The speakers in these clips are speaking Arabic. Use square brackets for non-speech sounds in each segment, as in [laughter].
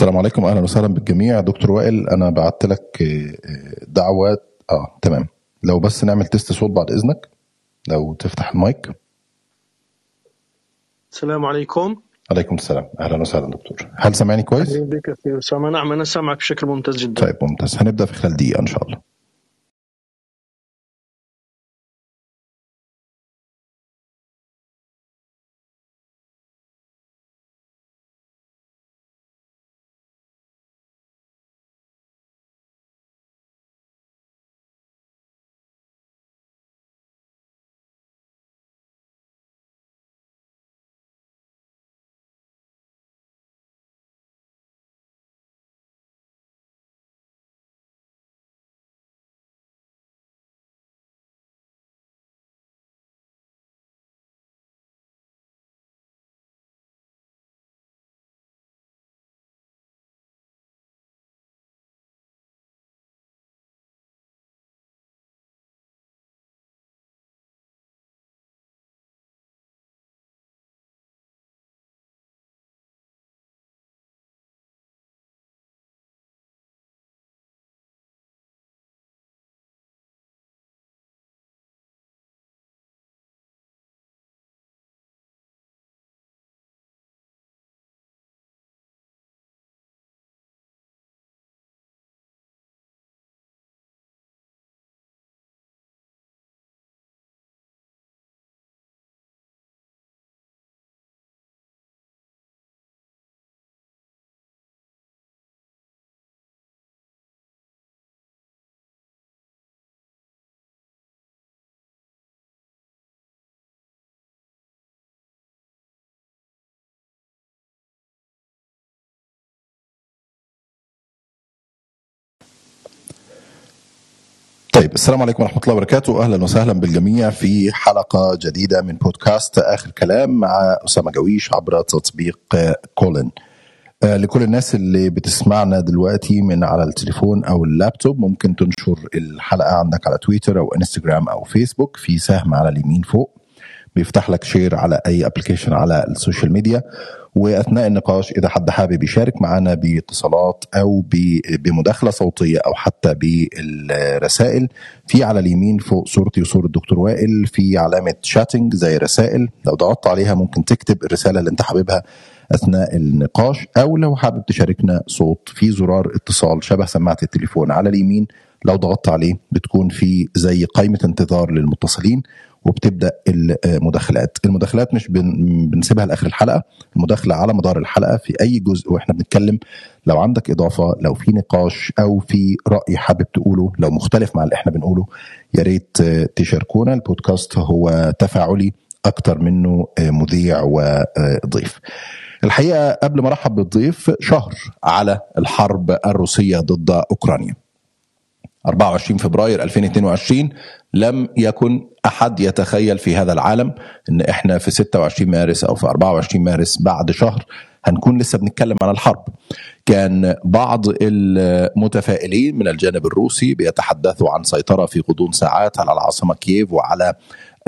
السلام عليكم. أهلا وسهلا بالجميع. دكتور وائل أنا بعت لك دعوات آه تمام. لو بس نعمل تيست صوت بعد إذنك لو تفتح المايك. السلام عليكم. عليكم السلام. أهلا وسهلا دكتور. هل سامعني كويس؟ أهلا بك نعم أنا سامعك بشكل ممتاز جدا. طيب ممتاز. هنبدأ في خلال دقيقة إن شاء الله. طيب السلام عليكم ورحمة الله وبركاته. أهلا وسهلا بالجميع في حلقة جديدة من بودكاست آخر كلام مع أسامة جويش عبر تطبيق Callin. لكل الناس اللي بتسمعنا دلوقتي من على التليفون أو اللابتوب ممكن تنشر الحلقة عندك على تويتر أو إنستجرام أو فيسبوك في سهم على اليمين فوق. بيفتح لك share على أي application على ال social media. وأثناء النقاش إذا حد حابب يشارك معنا باتصالات أو بمداخلة صوتية أو حتى بالرسائل في على اليمين فوق صورتي وصورة الدكتور وائل في علامة شاتنج زي رسائل. لو ضغطت عليها ممكن تكتب الرسالة اللي أنت حاببها أثناء النقاش. أو لو حابب تشاركنا صوت في زرار اتصال شبه سماعة التليفون على اليمين. لو ضغطت عليه بتكون في زي قائمة انتظار للمتصلين. وبتبدأ المداخلات. المداخلات مش بنسيبها لآخر الحلقة. المداخلة على مدار الحلقة في أي جزء وإحنا بنتكلم لو عندك إضافة لو في نقاش أو في رأي حابب تقوله لو مختلف مع اللي إحنا بنقوله يا ريت تشاركونا. البودكاست هو تفاعلي أكتر منه مذيع وضيف. الحقيقة قبل ما أرحب بالضيف شهر على الحرب الروسية ضد أوكرانيا. 24 فبراير 2022 لم يكن أحد يتخيل في هذا العالم إن إحنا في 26 مارس أو في 24 مارس بعد شهر هنكون لسه بنتكلم عن الحرب. كان بعض المتفائلين من الجانب الروسي بيتحدثوا عن سيطرة في غضون ساعات على العاصمة كييف وعلى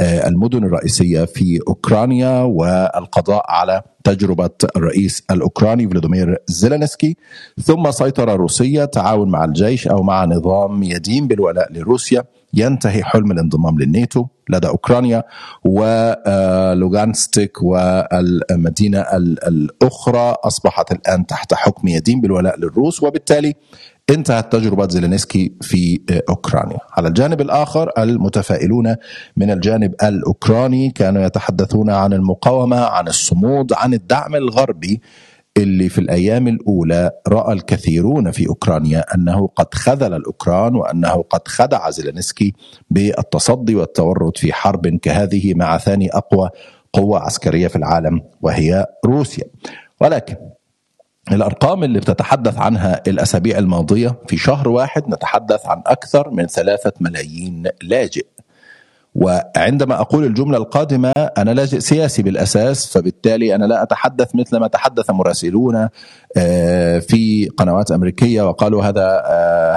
المدن الرئيسية في أوكرانيا والقضاء على تجربة الرئيس الأوكراني فلاديمير زيلينسكي ثم سيطرة روسية تعاون مع الجيش أو مع نظام يدين بالولاء لروسيا ينتهي حلم الانضمام للناتو لدى أوكرانيا ولوغانستيك والمدينة الأخرى. أصبحت الآن تحت حكم يدين بالولاء للروس وبالتالي انتهت تجربة زيلينسكي في أوكرانيا. على الجانب الآخر المتفائلون من الجانب الأوكراني كانوا يتحدثون عن المقاومة عن الصمود عن الدعم الغربي اللي في الأيام الأولى رأى الكثيرون في أوكرانيا أنه قد خذل الأوكران وأنه قد خدع زيلينسكي بالتصدي والتورط في حرب كهذه مع ثاني أقوى قوة عسكرية في العالم وهي روسيا. ولكن الأرقام اللي بتتحدث عنها الأسابيع الماضية في شهر واحد نتحدث عن أكثر من ثلاثة ملايين لاجئ. وعندما أقول الجملة القادمة أنا لاجئ سياسي بالأساس فبالتالي أنا لا أتحدث مثل ما تحدث مراسلون في قنوات أمريكية وقالوا هذا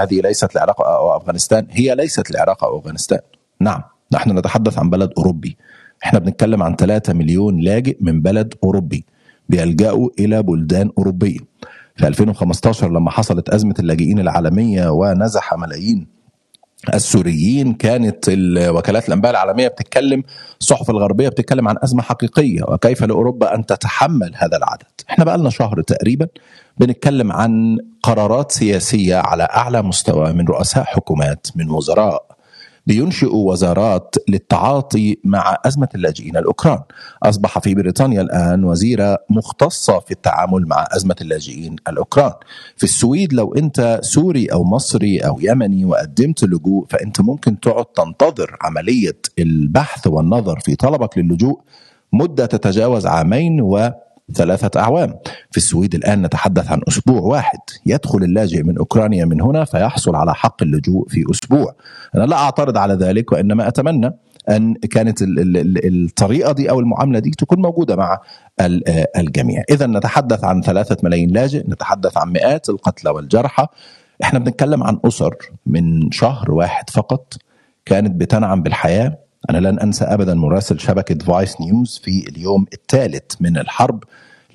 هذه ليست العراق أو أفغانستان هي ليست العراق أو أفغانستان. نعم نحن نتحدث عن بلد أوروبي. إحنا بنتكلم عن 3 مليون لاجئ من بلد أوروبي بيلجأوا إلى بلدان اوروبيه في 2015 لما حصلت أزمة اللاجئين العالمية ونزح ملايين السوريين كانت وكالات الأنباء العالمية بتتكلم الصحف الغربية بتتكلم عن أزمة حقيقية وكيف لأوروبا أن تتحمل هذا العدد. إحنا بقى لنا شهر تقريبا بنتكلم عن قرارات سياسية على أعلى مستوى من رؤساء حكومات من وزراء. لينشئوا وزارات للتعاطي مع أزمة اللاجئين الأوكران. أصبح في بريطانيا الآن وزيرة مختصة في التعامل مع أزمة اللاجئين الأوكران. في السويد لو أنت سوري أو مصري أو يمني وقدمت لجوء فأنت ممكن تقعد تنتظر عملية البحث والنظر في طلبك للجوء مدة تتجاوز عامين و ثلاثة أعوام. في السويد الآن نتحدث عن أسبوع واحد يدخل اللاجئ من أوكرانيا من هنا فيحصل على حق اللجوء في أسبوع. أنا لا أعترض على ذلك وإنما أتمنى أن كانت الطريقة دي أو المعاملة دي تكون موجودة مع الجميع. إذا نتحدث عن ثلاثة ملايين لاجئ نتحدث عن مئات القتلى والجرحى. إحنا بنتكلم عن أسر من شهر واحد فقط كانت بتنعم بالحياة أنا لن أنسى أبدا مراسل شبكة فايس نيوز في اليوم الثالث من الحرب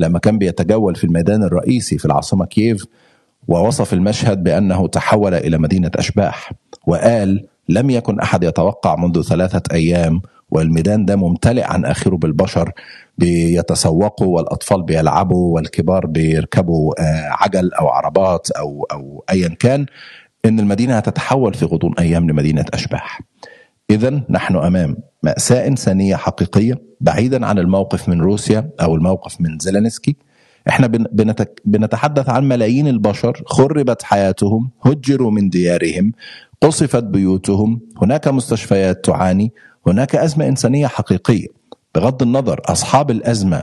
لما كان بيتجول في الميدان الرئيسي في العاصمة كييف ووصف المشهد بأنه تحول إلى مدينة أشباح وقال لم يكن أحد يتوقع منذ ثلاثة أيام والميدان ده ممتلئ عن آخره بالبشر بيتسوقوا والأطفال بيلعبوا والكبار بيركبوا عجل أو عربات أو أو أيا كان إن المدينة هتتحول في غضون أيام لمدينة أشباح. إذا نحن أمام مأساة إنسانية حقيقية بعيدا عن الموقف من روسيا أو الموقف من زيلينسكي. إحنا بنتحدث عن ملايين البشر خربت حياتهم هجروا من ديارهم قصفت بيوتهم هناك مستشفيات تعاني هناك أزمة إنسانية حقيقية. بغض النظر أصحاب الأزمة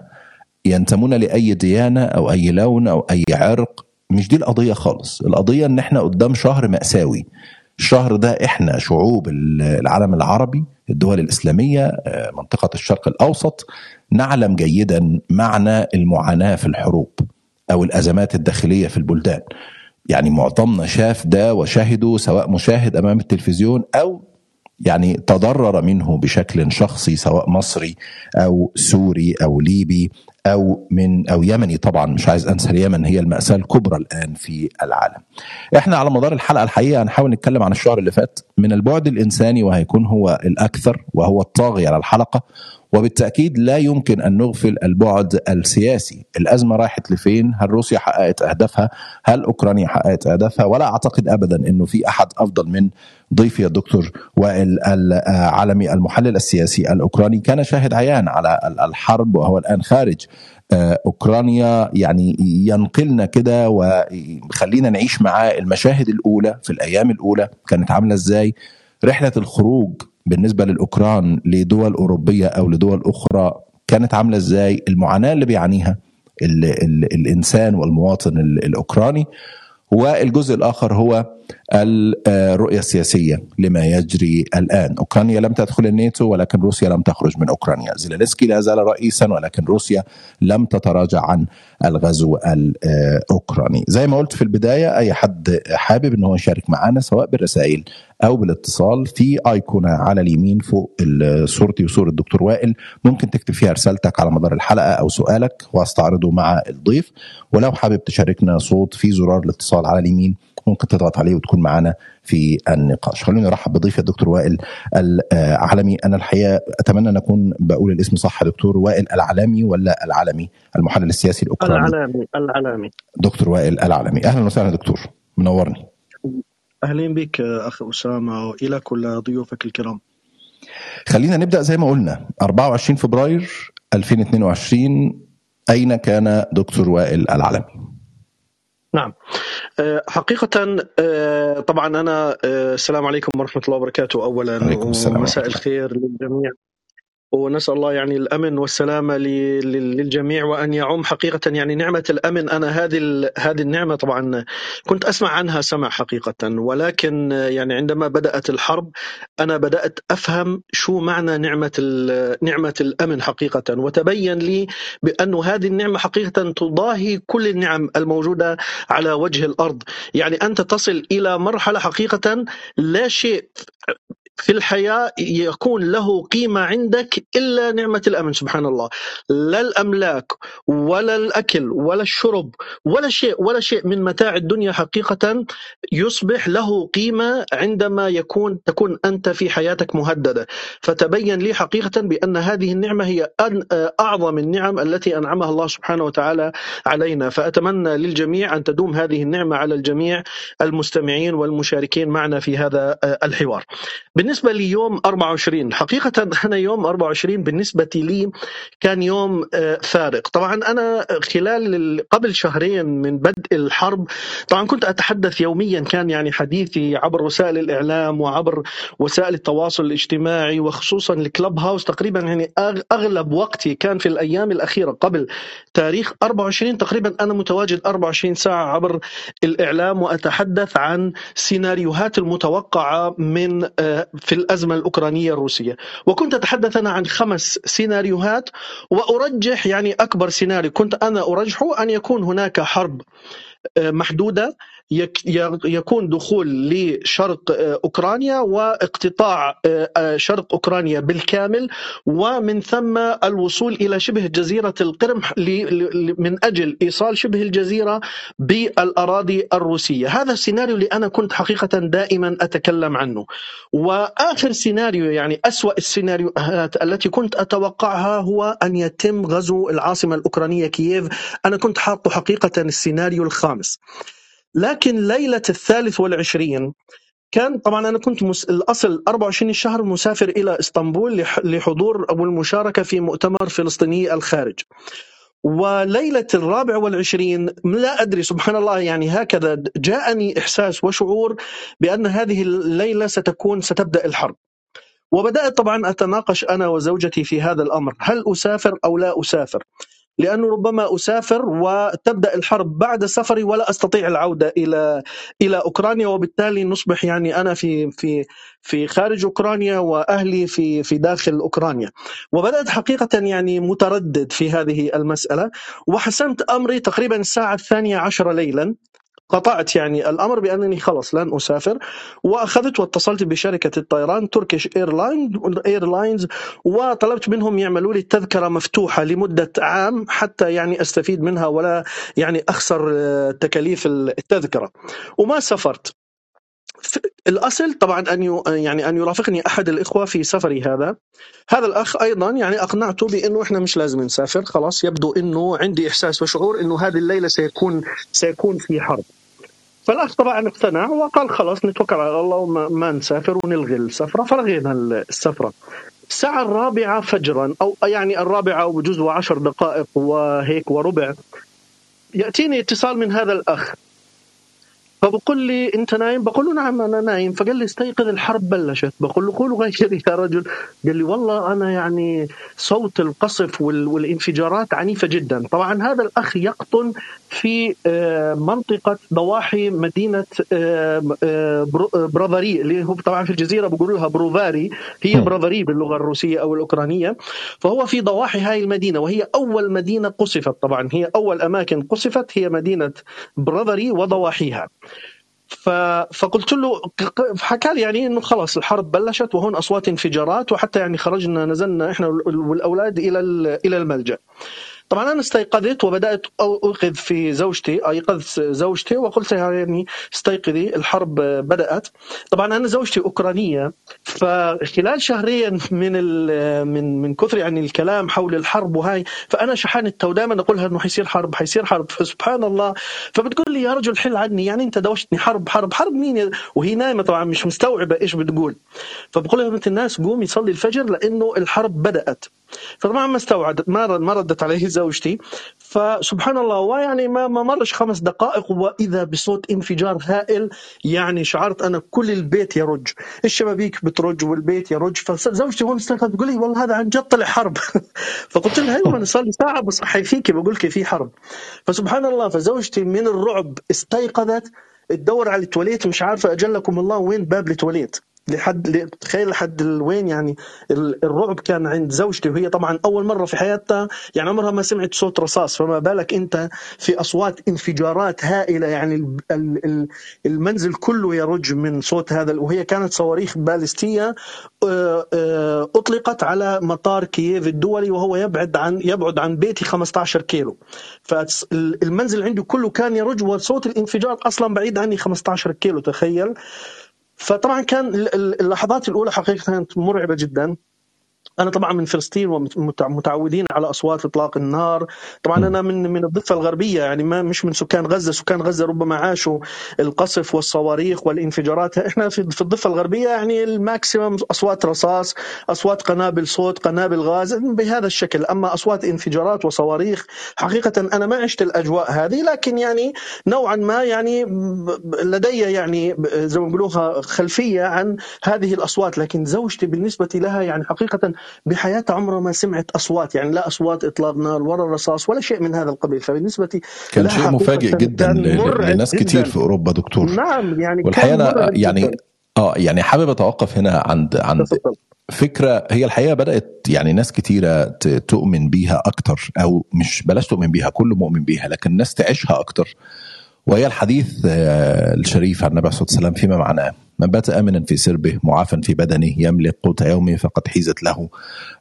ينتمون لأي ديانة أو أي لون أو أي عرق مش دي القضية خالص. القضية إن إحنا قدام شهر مأساوي. الشهر ده إحنا شعوب العالم العربي الدول الإسلامية منطقة الشرق الأوسط نعلم جيدا معنى المعاناة في الحروب أو الأزمات الداخلية في البلدان. يعني معظمنا شاف ده وشاهده سواء مشاهد أمام التلفزيون أو يعني تضرر منه بشكل شخصي سواء مصري أو سوري أو ليبي أو من أو يمني طبعا مش عايز أنسى اليمن هي المأساة الكبرى الآن في العالم. إحنا على مدار الحلقة الحقيقة هنحاول نتكلم عن الشهر اللي فات من البعد الإنساني وهيكون هو الأكثر وهو الطاغي على الحلقة وبالتأكيد لا يمكن أن نغفل البعد السياسي، الأزمة راحت لفين؟ هل روسيا حققت أهدافها؟ هل أوكرانيا حققت أهدافها؟ ولا أعتقد ابدا إنه في أحد أفضل من ضيفي الدكتور وائل العالمي المحلل السياسي الأوكراني كان شاهد عيان على الحرب وهو الآن خارج أوكرانيا يعني ينقلنا كده وخلينا نعيش معاه المشاهد الأولى في الأيام الأولى كانت عاملة إزاي رحلة الخروج بالنسبة للأوكران لدول أوروبية أو لدول أخرى كانت عاملة إزاي؟ المعاناة اللي بيعانيها ال ال الإنسان والمواطن الأوكراني. والجزء الآخر هو الرؤية السياسية لما يجري الآن، أوكرانيا لم تدخل الناتو ولكن روسيا لم تخرج من أوكرانيا، زيلينسكي لا زال رئيسا ولكن روسيا لم تتراجع عن الغزو الأوكراني، زي ما قلت في البداية أي حد حابب إن هو يشارك معنا سواء بالرسائل أو بالاتصال في ايقونه على اليمين فوق صورتي وصورة الدكتور وائل. ممكن تكتب فيها رسالتك على مدار الحلقة أو سؤالك واستعرضه مع الضيف. ولو حابب تشاركنا صوت في زرار الاتصال على اليمين ممكن تضغط عليه وتكون معنا في النقاش. خلوني أرحب بضيفي الدكتور وائل العلمي أنا الحقيقة أتمنى أن أكون بقول الاسم صح دكتور وائل العلمي ولا العلمي المحلل السياسي الأوكراني. العلامي العلامي دكتور وائل العلمي أهلا وسهلا دكتور. منورني. أهلا بك اخ أسامة والى كل ضيوفك الكرام. خلينا نبدأ زي ما قلنا. 24 فبراير 2022 أين كان دكتور وائل العلمي نعم. حقيقة طبعا أنا السلام عليكم ورحمة الله وبركاته. أولا ومساء الخير للجميع. ونسأل الله يعني الأمن والسلامة للجميع وأن يعم حقيقة يعني نعمة الأمن. أنا هذه هذه النعمة طبعا كنت أسمع عنها سمع حقيقة ولكن يعني عندما بدأت الحرب أنا بدأت أفهم شو معنى نعمة نعمة الأمن حقيقة. وتبين لي بأن هذه النعمة حقيقة تضاهي كل النعم الموجودة على وجه الأرض. يعني أنت تصل إلى مرحلة حقيقة لا شيء في الحياة يكون له قيمة عندك إلا نعمة الأمن سبحان الله لا الأملاك ولا الأكل ولا الشرب ولا شيء ولا شيء من متاع الدنيا حقيقة يصبح له قيمة عندما يكون تكون أنت في حياتك مهددة. فتبين لي حقيقة بأن هذه النعمة هي أعظم النعم التي أنعمها الله سبحانه وتعالى علينا. فأتمنى للجميع أن تدوم هذه النعمة على الجميع المستمعين والمشاركين معنا في هذا الحوار. بالنسبة ليوم 24 حقيقة أنا يوم 24 بالنسبة لي كان يوم فارق. طبعا أنا خلال قبل شهرين من بدء الحرب طبعا كنت أتحدث يوميا كان يعني حديثي عبر وسائل الإعلام وعبر وسائل التواصل الاجتماعي وخصوصا الكلب هاوس تقريبا يعني أغلب وقتي كان في الأيام الأخيرة قبل تاريخ 24 تقريبا أنا متواجد 24 ساعة عبر الإعلام وأتحدث عن سيناريوهات المتوقعة من في الأزمة الأوكرانية الروسية. وكنت أتحدث أنا عن خمس سيناريوهات وأرجح يعني أكبر سيناريو. كنت أنا أرجحه أن يكون هناك حرب محدودة يكون دخول لشرق أوكرانيا واقتطاع شرق أوكرانيا بالكامل ومن ثم الوصول إلى شبه جزيرة القرم من أجل إيصال شبه الجزيرة بالأراضي الروسية، هذا السيناريو اللي أنا كنت حقيقة دائما أتكلم عنه. وآخر سيناريو يعني أسوأ السيناريوهات التي كنت أتوقعها هو أن يتم غزو العاصمة الأوكرانية كييف، أنا كنت حاطه حقيقة السيناريو الخامس. لكن ليلة الثالث والعشرين كان طبعا أنا كنت مس... الأصل 24 الشهر مسافر إلى إسطنبول لحضور أو المشاركة في مؤتمر فلسطيني الخارج. وليلة الرابع والعشرين لا أدري سبحان الله يعني هكذا جاءني إحساس وشعور بأن هذه الليلة ستكون ستبدأ الحرب. وبدأت طبعا أتناقش أنا وزوجتي في هذا الأمر هل أسافر أو لا أسافر. لأنه ربما أسافر وتبدأ الحرب بعد سفري ولا أستطيع العودة إلى إلى أوكرانيا وبالتالي نصبح يعني أنا في في في خارج أوكرانيا وأهلي في في داخل أوكرانيا. وبدأت حقيقة يعني متردد في هذه المسألة. وحسمت أمري تقريبا الساعة الثانية عشر ليلا. قطعت يعني الأمر بأنني خلص لن أسافر وأخذت واتصلت بشركة الطيران Turkish Airlines وطلبت منهم يعملوا لي التذكره مفتوحة لمدة عام حتى يعني أستفيد منها ولا يعني أخسر تكاليف التذكرة. وما سافرت. الأصل طبعا أن يعني أن يرافقني أحد الإخوة في سفري هذا. هذا الأخ أيضا يعني أقنعته بأنه إحنا مش لازم نسافر خلاص يبدو إنه عندي إحساس وشعور إنه هذه الليلة سيكون سيكون في حرب. فالأخ طبعا اقتنع وقال خلاص نتوكل على الله وما ما نسافر ونلغي السفرة. فلغينا السفرة. الساعة الرابعة فجرا أو يعني الرابعة وجزء وعشر دقائق وهيك وربع. يأتيني اتصال من هذا الأخ. فبقول لي انت نايم؟ بقول له نعم أنا نايم، فقال لي استيقظ الحرب بلشت، بقول له قولوا غير يا رجل، قال لي والله أنا يعني صوت القصف والانفجارات عنيفة جدا، طبعا هذا الأخ يقطن في منطقة ضواحي مدينة براذري اللي هو طبعا في الجزيرة بيقولوا لها بروفاري، هي براذري باللغة الروسية أو الأوكرانية، فهو في ضواحي هاي المدينة وهي أول مدينة قصفت. طبعا هي أول أماكن قصفت. هي مدينة براذري وضواحيها. فقلت له حكى لي يعني إنه خلاص الحرب بلشت وهون أصوات انفجارات وحتى يعني خرجنا نزلنا إحنا والأولاد إلى إلى الملجأ. طبعا أنا استيقظت وبدأت أوقظ في زوجتي ايقظت زوجتي وقلت لها يعني استيقظي الحرب بدأت. طبعا أنا زوجتي أوكرانية فخلال شهرين من من من كثر يعني الكلام حول الحرب وهاي فأنا شحنت ودائما أقول لها إنه حيصير حرب حيصير حرب. فسبحان الله. فبتقول لي يا رجل حل عني يعني أنت دوشتني حرب حرب حرب مين وهي نايمة طبعا مش مستوعبة إيش بتقول. فبقول لها بنت الناس قومي صلي الفجر لأنه الحرب بدأت. فطبعا ما استوعبت ما ما ردت عليه زوجتي. فسبحان الله ويعني ما ما مرش خمس دقائق وإذا بصوت انفجار هائل يعني شعرت أنا كل البيت يرج. الشبابيك بترج والبيت يرج. فزوجتي هون استيقظت تقول لي والله هذا عن جد طلع حرب. [laughs] فقلت لها أيوه صار لي ساعة بصحي فيك بقول لك في حرب. فسبحان الله فزوجتي من الرعب استيقظت تدور على التواليت مش عارفة أجلكم الله وين باب التواليت. لحد تخيل لحد وين يعني الرعب كان عند زوجتي وهي طبعا أول مرة في حياتها يعني عمرها ما سمعت صوت رصاص فما بالك أنت في أصوات انفجارات هائلة يعني المنزل كله يرج من صوت هذا وهي كانت صواريخ باليستيه آه، آه، أطلقت على مطار كييف الدولي وهو يبعد عن يبعد عن بيتي 15 كيلو. فالمنزل عندي كله كان يرج وصوت الانفجار أصلا بعيد عني 15 كيلو تخيل. فطبعا كان اللحظات الأولى حقيقه كانت مرعبة جدا. أنا طبعا من فلسطين ومتعودين على أصوات إطلاق النار. طبعا أنا من من الضفة الغربية يعني ما مش من سكان غزة. سكان غزة ربما عاشوا القصف والصواريخ والانفجارات. [laughs] إحنا في في الضفة الغربية يعني الماكسيمم أصوات رصاص أصوات قنابل صوت قنابل غاز بهذا الشكل. أما أصوات انفجارات وصواريخ حقيقة أنا ما عشت الأجواء هذه لكن يعني نوعا ما يعني لدي يعني زي ما بيقولوها خلفية عن هذه الأصوات. لكن زوجتي بالنسبة لها يعني حقيقة بحياتها عمرها ما سمعت أصوات يعني لا أصوات إطلاق نار ولا رصاص ولا شيء من هذا القبيل. فبالنسبة كان شيء مفاجئ جدا لناس. كتير في أوروبا دكتور. نعم يعني والحقيقة أنا يعني آه يعني حابب أتوقف هنا عند عند فكرة هي الحقيقة بدأت يعني ناس كتيرة تؤمن بيها أكتر أو مش بلاش تؤمن بيها كله مؤمن بيها لكن الناس تعيشها أكتر. وهي الحديث آه، الشريف عن النبي صلى الله عليه وسلم فيما معناه. من بات آمنا في سربه معافا في بدنه يملك قوت يومه فقد حيزت له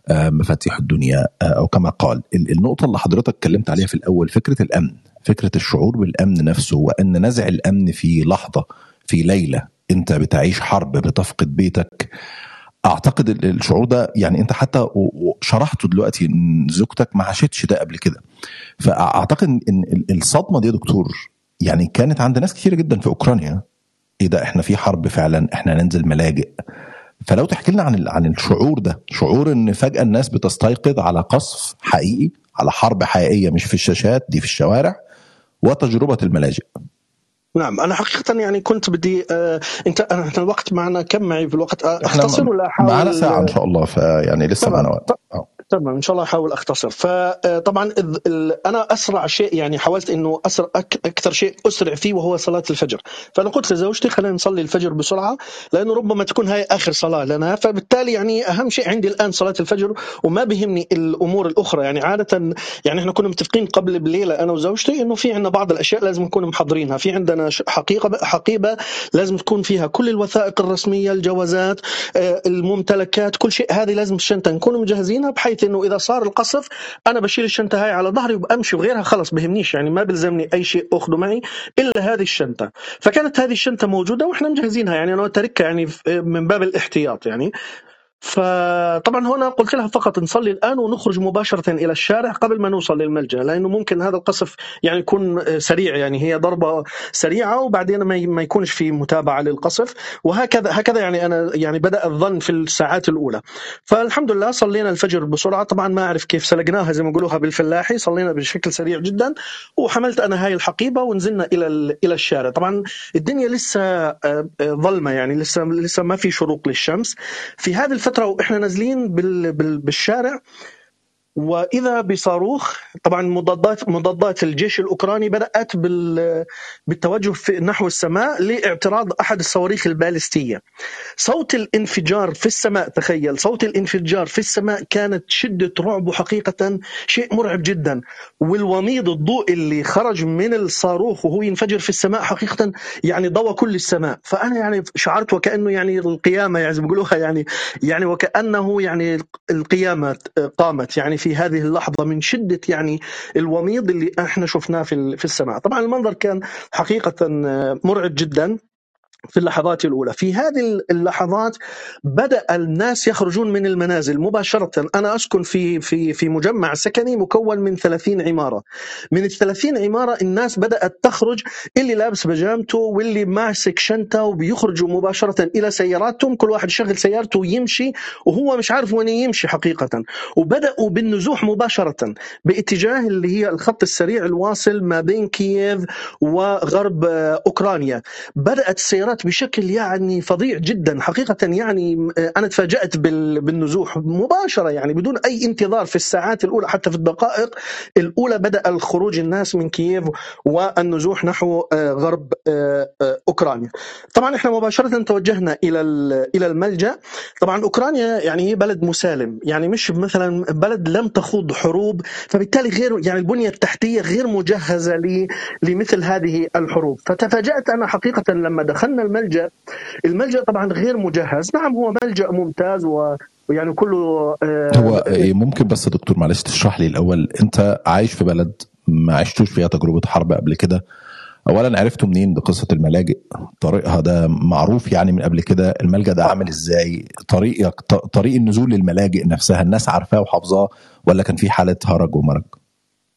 آه، مفاتيح الدنيا آه، أو كما قال. النقطة اللي حضرتك اتكلمت عليها في الأول فكرة الأمن فكرة الشعور بالأمن نفسه وأن نزع الأمن في لحظة في ليلة أنت بتعيش حرب بتفقد بيتك. أعتقد الشعور ده يعني أنت حتى شرحته دلوقتي إن زوجتك ما عاشتش ده قبل كده. فأعتقد إن الصدمة دي يا دكتور يعني كانت عند ناس كثيره جدا في أوكرانيا إيه ده إحنا في حرب فعلا إحنا ننزل ملاجئ. فلو تحكي لنا عن عن الشعور ده شعور إن فجأة الناس بتستيقظ على قصف حقيقي على حرب حقيقية مش في الشاشات دي في الشوارع وتجربة الملاجئ. نعم أنا حقيقة يعني كنت بدي آه إنت إحنا الوقت معنا كم معي في الوقت؟ اختصر ولا أحاول؟ معنا ساعة إن شاء الله فيعني لسه معنا وقت. آه. تمام إن شاء الله أحاول أختصر. فطبعا أنا أسرع شيء يعني حاولت إنه أسرع أكثر شيء أسرع فيه وهو صلاة الفجر. فأنا قلت لزوجتي خلينا نصلي الفجر بسرعة لأنه ربما تكون هاي آخر صلاة لنا. فبالتالي يعني أهم شيء عندي الآن صلاة الفجر وما بهمني الأمور الأخرى. يعني عادة يعني إحنا كنا متفقين قبل بليلة أنا وزوجتي إنه في عندنا بعض الأشياء لازم نكون محضرينها. في عندنا حقيقة حقيبة لازم تكون فيها كل الوثائق الرسمية الجوازات آه، الممتلكات كل شيء. هذه لازم الشنطه نكون مجهزينها بحيث إنه إذا صار القصف أنا بشيل الشنطة هاي على ظهري وبمشي وغيرها خلص بهمنيش يعني ما بلزمني أي شيء اخذه معي إلا هذه الشنطة. فكانت هذه الشنطة موجودة وإحنا مجهزينها يعني أنا تركها يعني من باب الاحتياط يعني. فطبعا هنا قلت لها فقط نصلي الآن ونخرج مباشرة إلى الشارع قبل ما نوصل للملجأ لأنه ممكن هذا القصف يعني يكون سريع يعني هي ضربة سريعة وبعدين ما يكونش في متابعة للقصف وهكذا هكذا يعني أنا يعني بدأ الظن في الساعات الأولى. فالحمد لله صلينا الفجر بسرعة طبعا ما أعرف كيف سلقناها زي ما يقولوها بالفلاحي صلينا بشكل سريع جدا وحملت أنا هاي الحقيبة ونزلنا إلى إلى الشارع. طبعا الدنيا لسه آه، آه، ظلمة يعني لسه لسه ما في شروق للشمس. في هذه الفترة وإحنا نازلين بالشارع. وإذا بصاروخ طبعا مضادات مضادات الجيش الأوكراني بدأت بالتوجه في نحو السماء لاعتراض أحد الصواريخ البالستية. صوت الانفجار في السماء تخيل صوت الانفجار في السماء كانت شدة رعب حقيقه شيء مرعب جدا. والوميض الضوء اللي خرج من الصاروخ وهو ينفجر في السماء حقيقة يعني ضوى كل السماء. فأنا يعني شعرت وكأنه يعني القيامة يعني زي ما بيقولوها يعني يعني وكأنه يعني القيامة قامت. يعني في هذه اللحظة من شدة يعني الوميض اللي إحنا شفناه في في السماء، طبعا المنظر كان حقيقة مرعب جدا. في اللحظات الأولى. في هذه اللحظات بدأ الناس يخرجون من المنازل مباشرة. أنا أسكن في في في مجمع سكني مكون من 30 عمارة. من ال 30 عمارة الناس بدأت تخرج اللي لابس بجامته واللي ماسك شنطة وبيخرجوا مباشرة إلى سياراتهم. كل واحد يشغل سيارته ويمشي وهو مش عارف وين يمشي حقيقة. وبدأوا بالنزوح مباشرة باتجاه اللي هي الخط السريع الواصل ما بين كييف وغرب أوكرانيا. بدأت السيارات المتغيرات بشكل يعني فظيع جدا. حقيقة يعني أنا تفاجأت بالنزوح مباشرة يعني بدون أي انتظار في الساعات الأولى حتى في الدقائق الأولى بدأ الخروج الناس من كييف والنزوح نحو غرب أوكرانيا. طبعا إحنا مباشرة توجهنا إلى إلى الملجأ. طبعا أوكرانيا يعني هي بلد مسالم. يعني مش مثلا بلد لم تخوض حروب فبالتالي غير يعني البنية التحتية غير مجهزة لمثل هذه الحروب. فتفاجأت أنا حقيقة لما دخلنا الملجا الملجأ طبعا غير مجهز. نعم هو ملجأ ممتاز و ويعني كله آه هو ممكن بس دكتور معلش تشرح لي الأول. أنت عايش في بلد ما عشتوش فيها تجربة حرب قبل كده؟ اولا عرفتوا منين بقصة الملاجئ؟ طريقها ده معروف يعني من قبل كده. الملجأ ده عامل إزاي؟ طريقك طريق النزول للملاجئ نفسها الناس عارفاه وحافظاه ولا كان في حالة هرج ومرج؟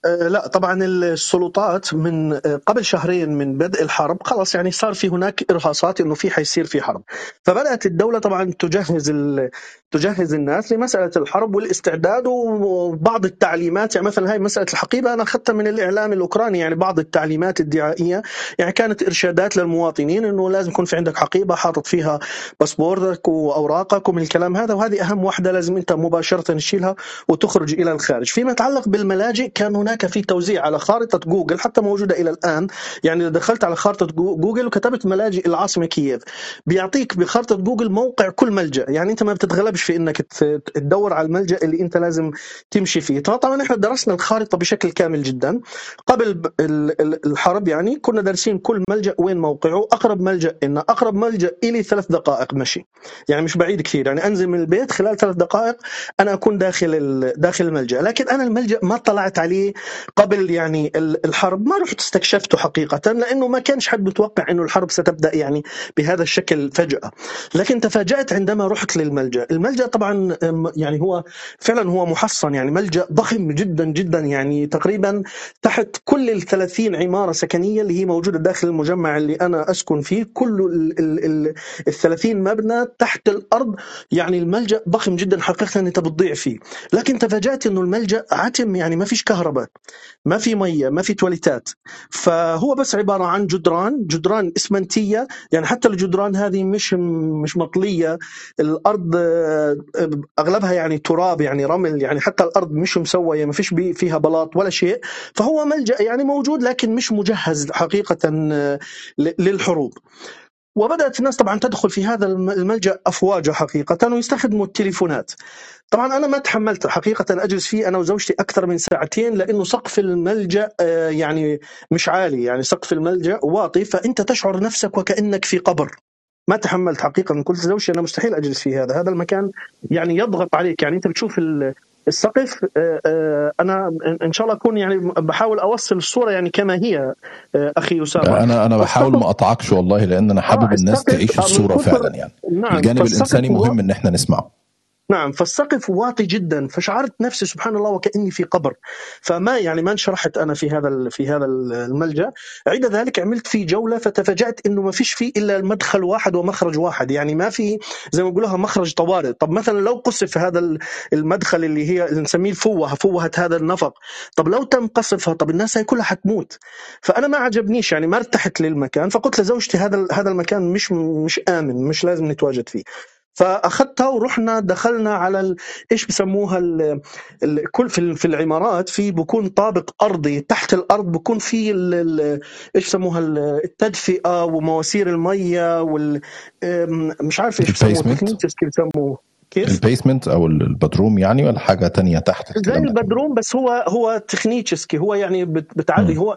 لا طبعا السلطات من قبل شهرين من بدء الحرب خلاص يعني صار في هناك إرهاصات إنه في حيصير في حرب. فبدأت الدولة طبعا تجهز تجهز الناس لمسألة الحرب والاستعداد وبعض التعليمات يعني مثلا هاي مسألة الحقيبة أنا أخذتها من الإعلام الأوكراني يعني بعض التعليمات الدعائية يعني كانت إرشادات للمواطنين إنه لازم يكون في عندك حقيبة حاطط فيها باسبورتك وأوراقك ومن الكلام هذا وهذه أهم واحدة لازم أنت مباشرة تشيلها وتخرج إلى الخارج. فيما يتعلق بالملاجئ كان هناك في توزيع على خارطة جوجل حتى موجودة إلى الآن. يعني إذا دخلت على خارطة جوجل وكتبت ملاجئ العاصمة كييف. بيعطيك بخارطة جوجل موقع كل ملجأ. يعني أنت ما بتتغلبش في إنك تدور على الملجأ اللي أنت لازم تمشي فيه. طبعا إحنا درسنا الخارطة بشكل كامل جدا. قبل الحرب يعني كنا دارسين كل ملجأ وين موقعه. أقرب ملجأ إن أقرب ملجأ إلي ثلاث دقائق مشي. يعني مش بعيد كثير. يعني أنزل من البيت خلال ثلاث دقائق أنا أكون داخل داخل الملجأ. لكن أنا الملجأ ما طلعت عليه قبل يعني الحرب. ما رحت استكشفته حقيقة لأنه ما كانش حد متوقع أنه الحرب ستبدأ يعني بهذا الشكل فجأة. لكن تفاجأت عندما رحت للملجأ. الملجأ طبعا يعني هو فعلا هو محصن يعني ملجأ ضخم جدا جدا يعني تقريبا تحت كل ال 30 عمارة سكنية اللي هي موجودة داخل المجمع اللي أنا أسكن فيه. كل ال 30 مبنى تحت الأرض يعني الملجأ ضخم جدا حقيقة أنت بتضيع فيه. لكن تفاجأت أنه الملجأ عتم يعني ما فيش كهرباء. ما في مية ما في تواليتات. فهو بس عبارة عن جدران جدران إسمنتية. يعني حتى الجدران هذه مش مش مطلية. الأرض أغلبها يعني تراب يعني رمل يعني حتى الأرض مش مسوية ما فيش فيها بلاط ولا شيء. فهو ملجأ يعني موجود لكن مش مجهز حقيقة للحروب. وبدأت الناس طبعا تدخل في هذا الملجأ افواجا حقيقة ويستخدموا التليفونات. طبعا أنا ما تحملت حقيقة أجلس فيه أنا وزوجتي أكثر من ساعتين لأنه سقف الملجأ يعني مش عالي يعني سقف الملجأ واطي فأنت تشعر نفسك وكأنك في قبر. ما تحملت حقيقة قلت لزوجتي أنا مستحيل أجلس في هذا هذا المكان يعني يضغط عليك. يعني أنت بتشوف السقف أنا إن شاء الله أكون يعني بحاول أوصل الصورة يعني كما هي أخي أسامة. أنا أنا بحاول ما أقطعكش والله لأن أنا حابب الناس تعيش الصورة فعلا يعني. نعم الجانب الإنساني مهم إن إحنا نسمعه. نعم فالسقف واطي جدا فشعرت نفسي سبحان الله وكأني في قبر. فما يعني ما انشرحت أنا في هذا في هذا الملجأ. عند ذلك عملت في جولة فتفاجأت إنه ما فيش فيه إلا مدخل واحد ومخرج واحد. يعني ما في زي ما بيقولوها مخرج طوارئ. طب مثلا لو قصف هذا المدخل اللي هي اللي نسميه الفوهه فوهه هذا النفق. طب لو تم قصفها طب الناس هي كلها حتموت. فأنا ما عجبنيش يعني ما ارتحت للمكان فقلت لزوجتي هذا هذا المكان مش مش آمن مش لازم نتواجد فيه. فأخذتها ورحنا دخلنا على ال... إيش بسموها ال... ال... كل في, في العمارات في بكون طابق أرضي تحت الأرض بكون في ال... ال... إيش بسموها التدفئة ومواسير المية وال مش عارف إيش بسموه كيف بسموه كيف؟ ال basement أو البدروم يعني ولا حاجة تانية تحت زي البدروم بس هو هو технический هو يعني بتعدي هو.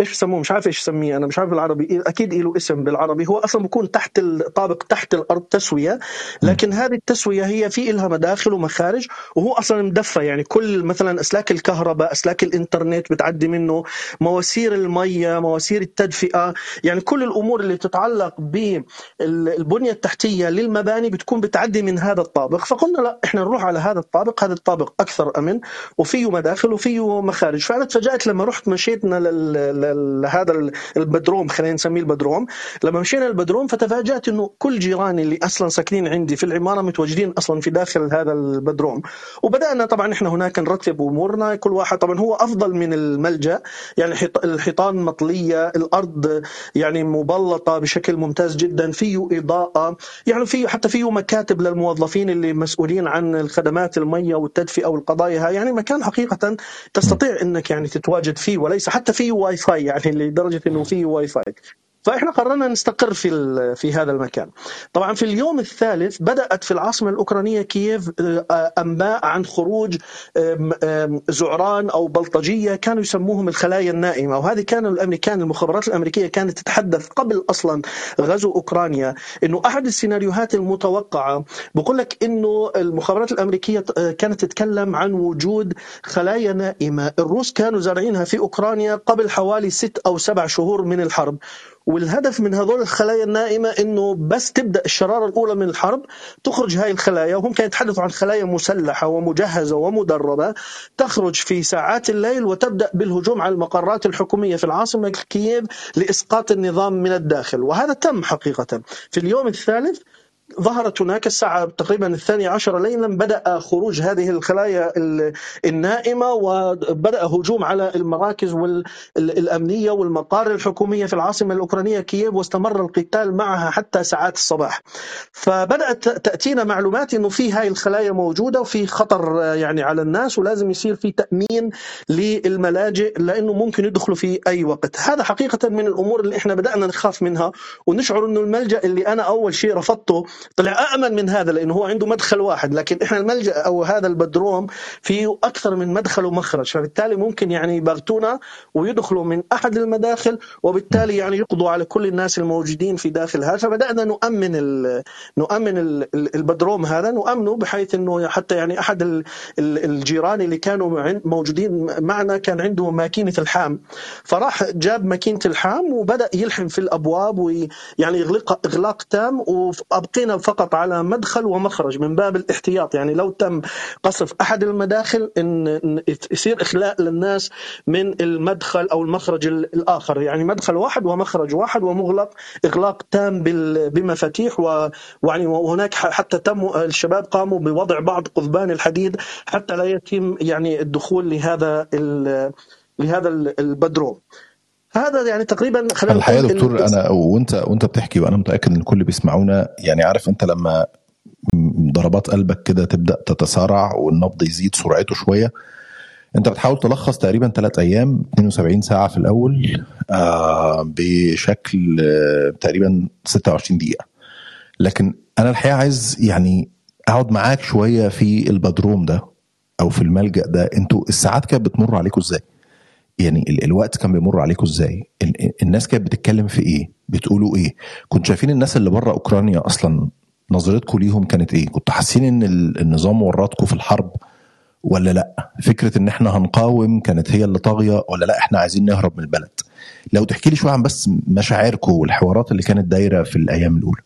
إيش بسموه؟ مش عارف إيش اسميه أنا مش عارف بالعربي. أكيد له اسم بالعربي. هو أصلا بيكون تحت الطابق تحت الأرض تسوية لكن هذه التسوية هي في لها مداخل ومخارج وهو أصلا مدفى يعني كل مثلا أسلاك الكهرباء أسلاك الإنترنت بتعدي منه مواسير المية مواسير التدفئة. يعني كل الأمور اللي تتعلق بالبنيه التحتية للمباني بتكون بتعدي من هذا الطابق. فقلنا لا إحنا نروح على هذا الطابق. هذا الطابق أكثر أمن وفيه مداخل وفيه مخارج. فأنا تفاجأت لما رحت مشيتنا لل لهذا البدروم خلينا نسميه البدروم. لما مشينا البدروم فتفاجأت إنه كل جيراني اللي أصلا ساكنين عندي في العمارة متواجدين أصلا في داخل هذا البدروم. وبدأنا طبعا إحنا هناك نرتب أمورنا كل واحد طبعا هو أفضل من الملجأ. يعني الحيطان مطلية الأرض يعني مبلطة بشكل ممتاز جدا فيه إضاءة. يعني فيه حتى فيه مكاتب للموظفين اللي مسؤولين عن الخدمات المية والتدفئة والقضايا يعني مكان حقيقة تستطيع إنك يعني تتواجد فيه وليس حتى فيه واي فاي يعني لدرجة إنه فيه واي فاي فإحنا قررنا نستقر في في هذا المكان. طبعا في اليوم الثالث بدأت في العاصمة الأوكرانية كييف آه، أنباء عن خروج زعران أو بلطجية كانوا يسموهم الخلايا النائمة. وهذه كانوا الأمريكان المخابرات الأمريكية كانت تتحدث قبل أصلا غزو أوكرانيا إنه أحد السيناريوهات المتوقعة بقول لك إنه المخابرات الأمريكية آه، كانت تتكلم عن وجود خلايا نائمة. الروس كانوا زارعينها في أوكرانيا قبل حوالي ست أو سبع شهور من الحرب. والهدف من هذول الخلايا النائمة أنه بس تبدأ الشرارة الأولى من الحرب تخرج هاي الخلايا وهم كانوا يتحدثوا عن خلايا مسلحة ومجهزة ومدربة تخرج في ساعات الليل وتبدأ بالهجوم على المقرات الحكومية في العاصمة كييف لإسقاط النظام من الداخل. وهذا تم حقيقة. في اليوم الثالث ظهرت هناك الساعة تقريبا الثانية عشر ليلا بدأ خروج هذه الخلايا النائمة وبدأ هجوم على المراكز الأمنية والمقار الحكومية في العاصمة الأوكرانية كييف واستمر القتال معها حتى ساعات الصباح. فبدأت تأتينا معلومات أنه في هاي الخلايا موجودة وفي خطر يعني على الناس ولازم يصير في تأمين للملاجئ لأنه ممكن يدخلوا في أي وقت. هذا حقيقة من الأمور اللي إحنا بدأنا نخاف منها ونشعر أنه الملجأ اللي أنا أول شيء رفضته طلع أأمن من هذا لأنه هو عنده مدخل واحد لكن إحنا الملجأ أو هذا البدروم فيه أكثر من مدخل ومخرج فبالتالي ممكن يعني يبغتونا ويدخلوا من أحد المداخل وبالتالي يعني يقضوا على كل الناس الموجودين في داخل هذا فبدأنا نؤمن ال نؤمن ال البدروم هذا نؤمنه بحيث أنه حتى يعني أحد الجيران اللي كانوا موجودين معنا كان عنده ماكينة الحام فراح جاب ماكينة الحام وبدأ يلحم في الأبواب ويعني إغلاق إغلاق تام وأبقينا بقينا فقط على مدخل ومخرج من باب الاحتياط. يعني لو تم قصف أحد المداخل ان يصير إخلاء للناس من المدخل أو المخرج الآخر. يعني مدخل واحد ومخرج واحد ومغلق إغلاق تام بمفاتيح وهناك حتى تم الشباب قاموا بوضع بعض قضبان الحديد حتى لا يتم يعني الدخول لهذا لهذا البدروم. هذا يعني تقريبا خلينا الحقيقة دكتور أنا وأنت وأنت بتحكي وأنا متأكد إن الكل بيسمعونا. يعني عارف أنت لما ضربات قلبك كده تبدأ تتسارع والنبض يزيد سرعته شوية أنت بتحاول تلخص تقريبا ثلاث أيام 72 ساعة في الأول آه بشكل آه تقريبا 26 دقيقة. لكن أنا الحقيقة عايز يعني أقعد معاك شوية في البدروم ده أو في الملجأ ده. أنتوا الساعات كانت بتمر عليكم إزاي؟ يعني الوقت كان بيمر عليكم إزاي؟ الناس كانت بتتكلم في إيه؟ بتقولوا إيه؟ كنتوا شايفين الناس اللي بره أوكرانيا أصلا نظرتكم ليهم كانت إيه؟ كنتوا حاسين إن النظام ورطكم في الحرب ولا لأ؟ فكرة إن إحنا هنقاوم كانت هي اللي طاغية ولا لأ إحنا عايزين نهرب من البلد؟ لو تحكي لي شوية عن بس مشاعركم والحوارات اللي كانت دايرة في الأيام الأولى.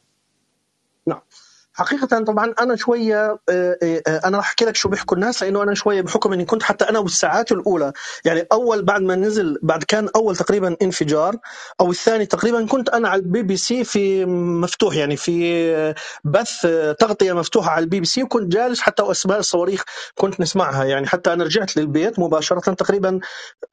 حقيقة طبعا أنا شوية آه، آه، آه، أنا راح أحكي لك شو بيحكوا الناس لأنه أنا شوية بحكم إني كنت حتى أنا بالساعات الأولى يعني أول بعد ما نزل بعد كان أول تقريبا انفجار أو الثاني تقريبا كنت أنا على البي بي سي في مفتوح يعني في بث تغطية مفتوحة على البي بي سي وكنت جالس حتى أسماء الصواريخ كنت نسمعها يعني حتى أنا رجعت للبيت مباشرة تقريبا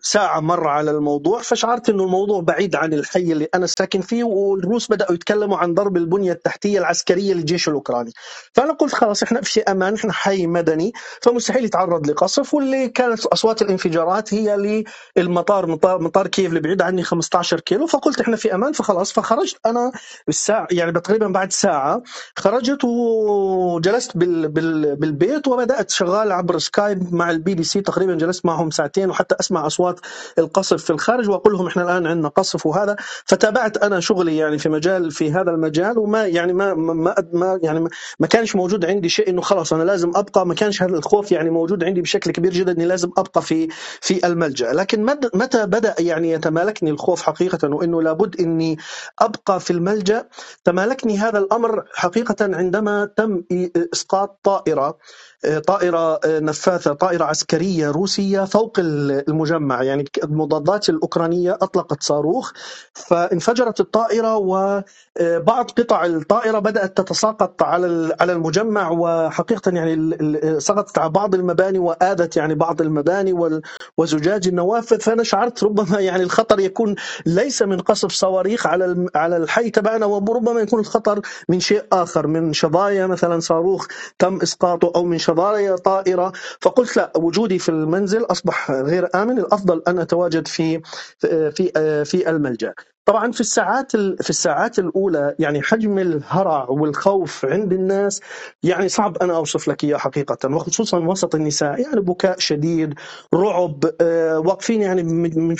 ساعة مر على الموضوع فشعرت إنه الموضوع بعيد عن الحي اللي أنا ساكن فيه والروس بدأوا يتكلموا عن ضرب البنية التحتية العسكرية للجيش الأوكراني. الاوكراني فأنا قلت خلاص إحنا في أمان إحنا حي مدني فمستحيل يتعرض لقصف واللي كانت أصوات الانفجارات هي للمطار مطار, مطار كييف اللي بعيد عني 15 كيلو فقلت إحنا في أمان فخلاص فخرجت أنا الساعة يعني تقريبا بعد ساعة خرجت وجلست بال بال بالبيت وبدأت شغال عبر سكايب مع البي بي سي تقريبا جلست معهم ساعتين وحتى أسمع أصوات القصف في الخارج وأقول لهم إحنا الآن عندنا قصف وهذا. فتابعت أنا شغلي يعني في مجال في هذا المجال وما يعني ما ما, ما يعني يعني ما كانش موجود عندي شيء إنه خلاص أنا لازم أبقى ما كانش هذا الخوف يعني موجود عندي بشكل كبير جدا إني لازم أبقى في في الملجأ. لكن متى بدأ يعني يتمالكني الخوف حقيقة؟ وإنه لابد إني أبقى في الملجأ. تمالكني هذا الأمر حقيقة عندما تم إسقاط طائرة. طائرة نفاثة طائرة عسكرية روسية فوق المجمع. يعني المضادات الأوكرانية أطلقت صاروخ فانفجرت الطائرة وبعض قطع الطائرة بدأت تتساقط على على المجمع. وحقيقة يعني سقطت على بعض المباني وآذت يعني بعض المباني وزجاج النوافذ. فأنا شعرت ربما يعني الخطر يكون ليس من قصف صواريخ على على الحي تبعنا وربما يكون الخطر من شيء آخر من شظايا مثلا صاروخ تم إسقاطه أو من شظايا طائرة فقلت لا وجودي في المنزل أصبح غير آمن الأفضل أن أتواجد في في في الملجأ. طبعا في الساعات في الساعات الأولى يعني حجم الهرع والخوف عند الناس يعني صعب أنا أوصف لك إياه حقيقة وخصوصا وسط النساء يعني بكاء شديد رعب آه، واقفين يعني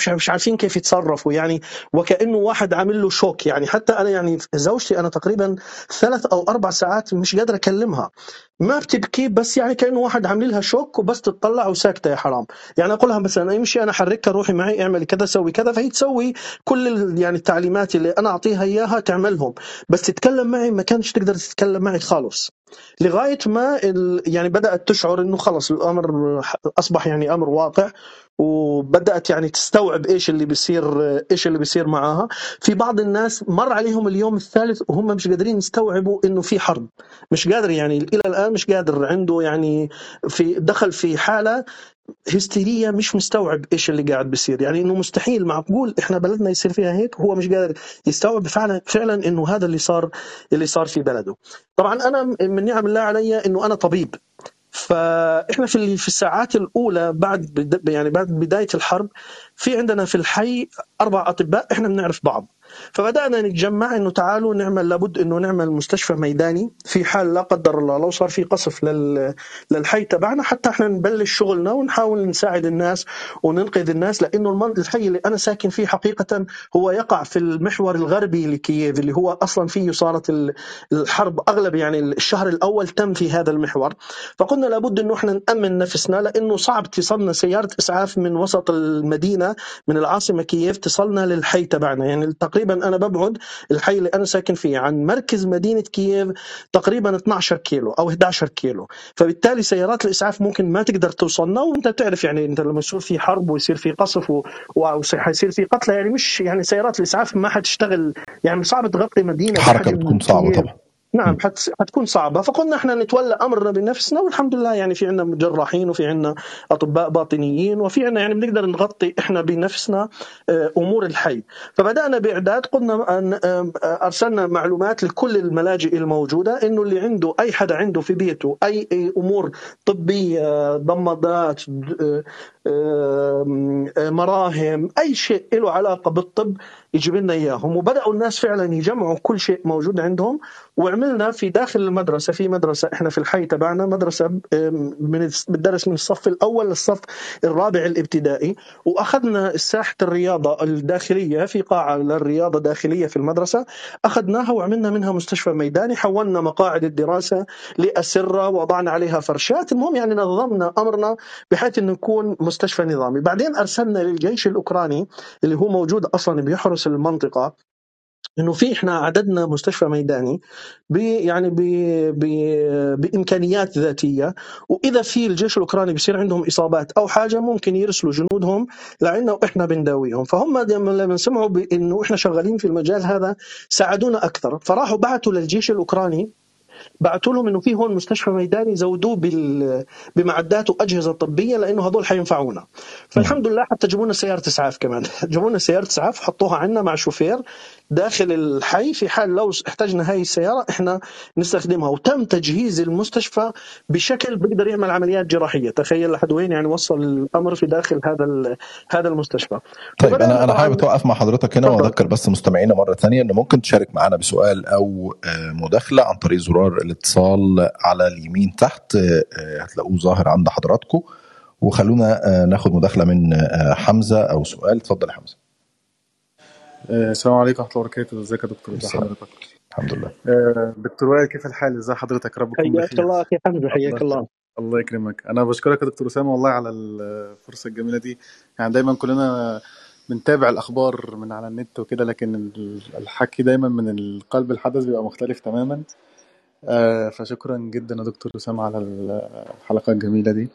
مش عارفين كيف يتصرفوا يعني وكأنه واحد عامل له شوك يعني حتى أنا يعني زوجتي أنا تقريبا ثلاث أو أربع ساعات مش قادر أكلمها ما بتبكي بس يعني كأنه واحد عامل لها شوك وبس تطلع وساكتة يا حرام يعني أقول لها مثلا امشي أنا حركها روحي معي اعملي كذا سوي كذا فهي تسوي كل يعني التعليمات اللي أنا أعطيها إياها تعملهم. بس تتكلم معي ما كانش تقدر تتكلم معي خالص. لغاية ما يعني بدأت تشعر إنه خلص الأمر أصبح يعني أمر واقع. وبدأت يعني تستوعب إيش اللي بيصير إيش اللي بيصير معاها. في بعض الناس مر عليهم اليوم الثالث وهم مش قادرين يستوعبوا إنه في حرب. مش قادر يعني إلى الآن مش قادر. عنده يعني في دخل في حالة هستيرية مش مستوعب إيش اللي قاعد بيصير. يعني إنه مستحيل معقول إحنا بلدنا يصير فيها هيك؟ هو مش قادر يستوعب فعلا فعلا إنه هذا اللي صار اللي صار في بلده. طبعا أنا من نعم الله علي إنه أنا طبيب. فإحنا في في الساعات الأولى بعد يعني بعد بداية الحرب في عندنا في الحي أربع أطباء إحنا بنعرف بعض. فبدأنا نتجمع إنه تعالوا نعمل لابد إنه نعمل مستشفى ميداني في حال لا قدر الله لو صار في قصف لل... للحي تبعنا حتى إحنا نبلش شغلنا ونحاول نساعد الناس وننقذ الناس لأنه الحي اللي أنا ساكن فيه حقيقة هو يقع في المحور الغربي لكييف اللي هو أصلا فيه صارت الحرب أغلب يعني الشهر الأول تم في هذا المحور. فقلنا لابد إنه إحنا نأمن نفسنا لأنه صعب تصلنا سيارة إسعاف من وسط المدينة من العاصمة كييف تصلنا للحي تبعنا يعني تقريبا تقريبا أنا ببعد الحي اللي أنا ساكن فيه عن مركز مدينة كييف تقريبا 12 كيلو أو 11 كيلو. فبالتالي سيارات الإسعاف ممكن ما تقدر توصلنا وأنت بتعرف يعني أنت لما يصير في حرب ويصير في قصف وحيصير في قتلى يعني مش يعني سيارات الإسعاف ما حتشتغل يعني صعب تغطي مدينة الحركة بتكون صعبة طبعا. نعم حتكون صعبة. فقلنا إحنا نتولى أمرنا بنفسنا والحمد لله يعني في عندنا جراحين وفي عندنا أطباء باطنيين وفي عندنا يعني بنقدر نغطي إحنا بنفسنا آه، أمور الحي. فبدأنا بإعداد قلنا أن آه، أرسلنا معلومات لكل الملاجئ الموجودة إنه اللي عنده أي حدا عنده في بيته أي أمور طبية ضمادات مراهم أي شيء له علاقة بالطب يجيب لنا إياهم. وبدأوا الناس فعلا يجمعوا كل شيء موجود عندهم وعملنا في داخل المدرسة في مدرسة إحنا في الحي تبعنا مدرسة من بتدرس من الصف الأول للصف الرابع الابتدائي. وأخذنا ساحة الرياضة الداخلية في قاعة للرياضة داخلية في المدرسة أخذناها وعملنا منها مستشفى ميداني حولنا مقاعد الدراسة لأسرة وضعنا عليها فرشات المهم يعني نظمنا أمرنا بحيث انه يكون مستشفى نظامي. بعدين أرسلنا للجيش الأوكراني اللي هو موجود أصلا بيحرس المنطقة إنه في إحنا عددنا مستشفى ميداني ب يعني ب ب بإمكانيات ذاتية وإذا في الجيش الأوكراني بيصير عندهم إصابات أو حاجة ممكن يرسلوا جنودهم لعنا وإحنا بنداويهم. فهم لما سمعوا بإنه إحنا شغالين في المجال هذا ساعدونا أكثر. فراحوا بعثوا للجيش الأوكراني بعثوا لهم إنه في هون مستشفى ميداني زودوه بال... بمعدات وأجهزة طبية لأنه هذول حينفعونا. فالحمد لله حتى جابوا لنا سيارة إسعاف كمان. [laughs] جابوا لنا سيارة إسعاف حطوها عندنا مع شوفير داخل الحي في حال لو احتجنا هاي السيارة إحنا نستخدمها. وتم تجهيز المستشفى بشكل بيقدر يعمل عمليات جراحية. تخيل لحد وين يعني وصل الأمر في داخل هذا هذا المستشفى. طيب أنا أنا حابب أتوقف مع حضرتك هنا وأذكر بس مستمعينا مرة ثانية إنه ممكن تشارك معنا بسؤال أو آه، مداخلة عن طريق زرار الاتصال على اليمين تحت آه، هتلاقوه ظاهر عند حضراتكم. وخلونا آه، ناخد مداخلة من حمزة أو سؤال. اتفضل يا حمزة. آه، السلام عليكم ورحمة الله وبركاته. ازيك يا دكتور؟ ازي حضرتك؟ الحمد لله. آه، دكتور وائل كيف الحال؟ ازي حضرتك؟ رب حياك الله أخي حمزة حياك الله. الله يكرمك. أنا بشكرك يا دكتور أسامة والله على الفرصة الجميلة دي. يعني دايما كلنا بنتابع الأخبار من على النت وكده لكن الحكي دايما من القلب الحدث بيبقى مختلف تماما. آه، فشكرا جدا يا دكتور أسامة على الحلقة الجميلة دي.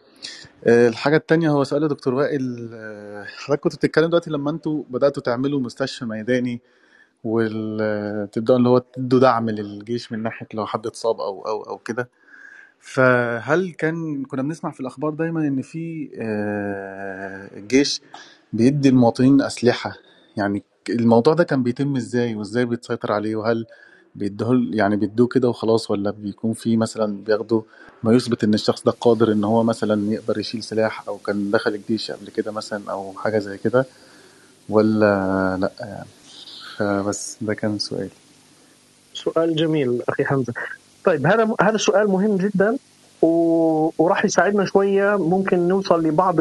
آه، الحاجة التانية هو سؤال يا دكتور وائل آه، حضرتك كنت بتتكلم دلوقتي لما أنتوا بدأتوا تعملوا مستشفى ميداني وتبدأوا اللي هو تدوا دعم للجيش من ناحية لو حد اتصاب أو أو أو كده. فهل كان كنا بنسمع في الأخبار دايما إن في الجيش بيدي المواطنين أسلحة. يعني الموضوع ده كان بيتم إزاي وإزاي بيتسيطر عليه؟ وهل بيدوه يعني بيدوه كده وخلاص ولا بيكون في مثلا بياخدوا ما يثبت إن الشخص ده قادر إن هو مثلا يقدر يشيل سلاح أو كان دخل الجيش قبل كده مثلا أو حاجة زي كده ولا لأ؟ يعني فبس ده كان سؤال سؤال جميل أخي حمزة. طيب هذا هذا سؤال مهم جدا. وراح يساعدنا شوية. ممكن نوصل لبعض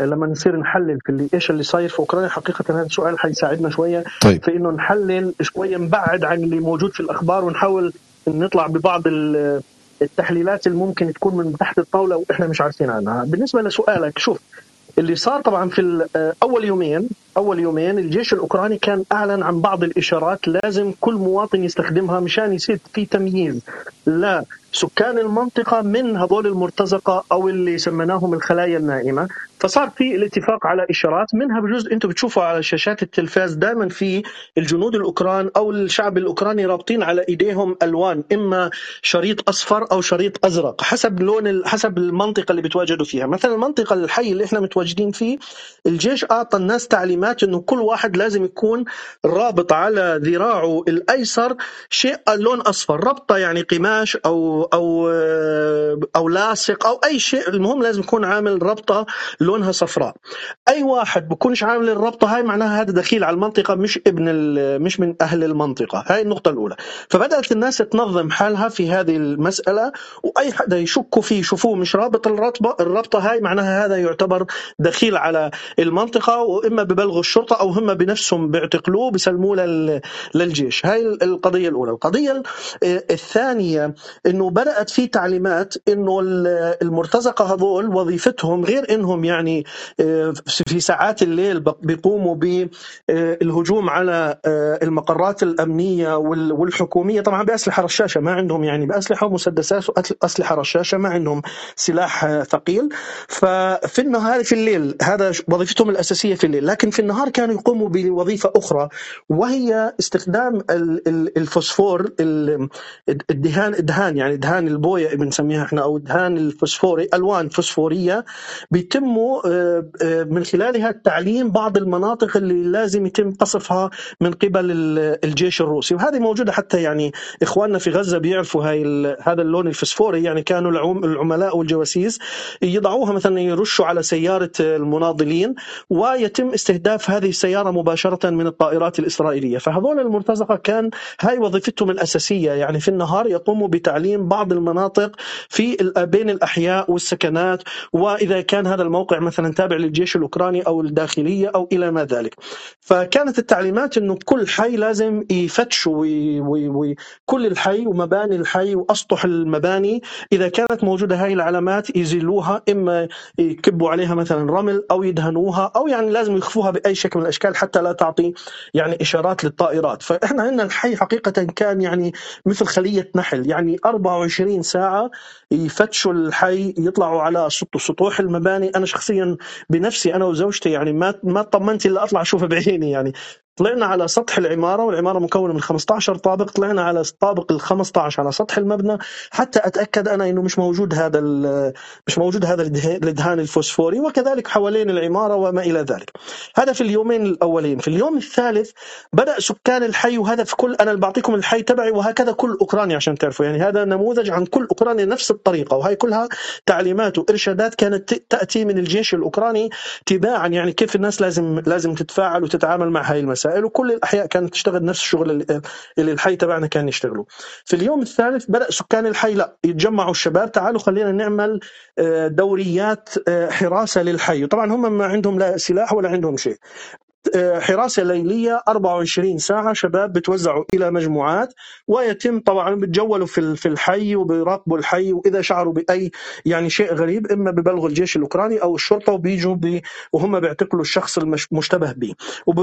لما نصير نحلل في اللي إيش اللي صاير في أوكرانيا. حقيقة هذا السؤال حيساعدنا شوية طيب. في إنه نحلل شوية نبعد عن اللي موجود في الأخبار ونحاول نطلع ببعض التحليلات اللي ممكن تكون من تحت الطاولة وإحنا مش عارفين عنها. بالنسبة لسؤالك شوف اللي صار طبعا في أول يومين أول يومين الجيش الأوكراني كان أعلن عن بعض الإشارات لازم كل مواطن يستخدمها مشان يصير في تمييز لا سكان المنطقة من هذول المرتزقة أو اللي سميناهم الخلايا النائمة. فصار في الاتفاق على إشارات منها بجزء أنتم بتشوفوا على شاشات التلفاز دائما في الجنود الأوكران أو الشعب الأوكراني رابطين على إيديهم ألوان إما شريط أصفر أو شريط أزرق حسب لون حسب المنطقة اللي بتواجدوا فيها. مثلا المنطقة الحي اللي إحنا متواجدين فيه الجيش أعطى الناس تعليمات أنه كل واحد لازم يكون رابط على ذراعه الأيسر شيء لون أصفر ربطة يعني قماش أو أو أو لاصق أو أي شيء المهم لازم يكون عامل ربطة لونها صفراء. أي واحد بكونش عامل الربطة هاي معناها هذا دخيل على المنطقة مش ابن مش من أهل المنطقة. هاي النقطة الأولى. فبدأت الناس تنظم حالها في هذه المسألة وأي حدا يشكوا فيه يشوفوه مش رابط الربطه الربطة هاي معناها هذا يعتبر دخيل على المنطقة وإما ببلغوا الشرطة أو هم بنفسهم بيعتقلوه بيسلموه للجيش. هاي القضية الأولى. القضية الثانية إنه بدأت في تعليمات إنه المرتزقة هذول وظيفتهم غير إنهم يعني آه، في ساعات الليل بيقوموا بالهجوم على آه، المقرات الأمنية والحكومية. طبعا بأسلحة رشاشة ما عندهم يعني بأسلحة ومسدسات واسلحه رشاشة ما عندهم سلاح آه، ثقيل. ففي النهار في الليل هذا وظيفتهم الأساسية في الليل. لكن في النهار كانوا يقوموا بوظيفة أخرى وهي استخدام الفوسفور الدهان الدهان يعني دهان البوية بنسميها إحنا أو دهان الفوسفوري ألوان فوسفورية بيتم آه، آه، من خلالها تعليم بعض المناطق اللي لازم يتم قصفها من قبل الجيش الروسي. وهذه موجودة حتى يعني إخواننا في غزة بيعرفوا هاي هذا اللون الفسفوري يعني كانوا العملاء والجواسيس يضعوها مثلا يرشوا على سيارة المناضلين ويتم استهداف هذه السيارة مباشرة من الطائرات الإسرائيلية. فهذول المرتزقة كان هاي وظيفتهم الأساسية. يعني في النهار يقوموا بتعليم بعض المناطق في بين الأحياء والسكنات وإذا كان هذا الموقع مثلا تابع للجيش الأوكراني أو الداخلية أو إلى ما ذلك. فكانت التعليمات إنه كل حي لازم يفتشوا كل الحي ومباني الحي وأسطح المباني. إذا كانت موجودة هاي العلامات يزيلوها إما يكبوا عليها مثلا رمل أو يدهنوها أو يعني لازم يخفوها بأي شكل من الأشكال حتى لا تعطي يعني إشارات للطائرات، فإحنا عندنا الحي حقيقة كان يعني مثل خلية نحل. يعني 24 ساعة يفتشوا الحي يطلعوا على سطوح المباني. أنا شخصيا بنفسي أنا وزوجتي يعني ما ما طمنت إلا أطلع اشوفها بعيني يعني. طلعنا على سطح العمارة والعمارة مكونة من 15 طابق. طلعنا على الطابق ال 15 على سطح المبنى. حتى أتأكد أنا إنه مش موجود هذا مش موجود هذا الدهان الفوسفوري وكذلك حوالين العمارة وما إلى ذلك. هذا في اليومين الأولين، في اليوم الثالث بدأ سكان الحي وهذا في كل أنا بعطيكم الحي تبعي وهكذا كل أوكرانيا عشان تعرفوا. يعني هذا نموذج عن كل أوكرانيا نفس الطريقة. وهي كلها تعليمات وإرشادات كانت تأتي من الجيش الأوكراني تباعا. يعني كيف الناس لازم لازم تتفاعل وتتعامل مع هاي المسائل. المسائل وكل الأحياء كانت تشتغل نفس الشغل اللي الحي تبعنا كان يشتغلوا في اليوم الثالث بدأ سكان الحي لا يتجمعوا الشباب تعالوا خلينا نعمل آه، دوريات آه، حراسة للحي. طبعا هم ما عندهم لا سلاح ولا عندهم شيء. حراسة ليلية 24 ساعة شباب بتوزعوا إلى مجموعات ويتم طبعا بتجولوا في في الحي وبيراقبوا الحي وإذا شعروا بأي يعني شيء غريب إما ببلغوا الجيش الأوكراني أو الشرطة وبيجوا بي وهم بيعتقلوا الشخص المشتبه به.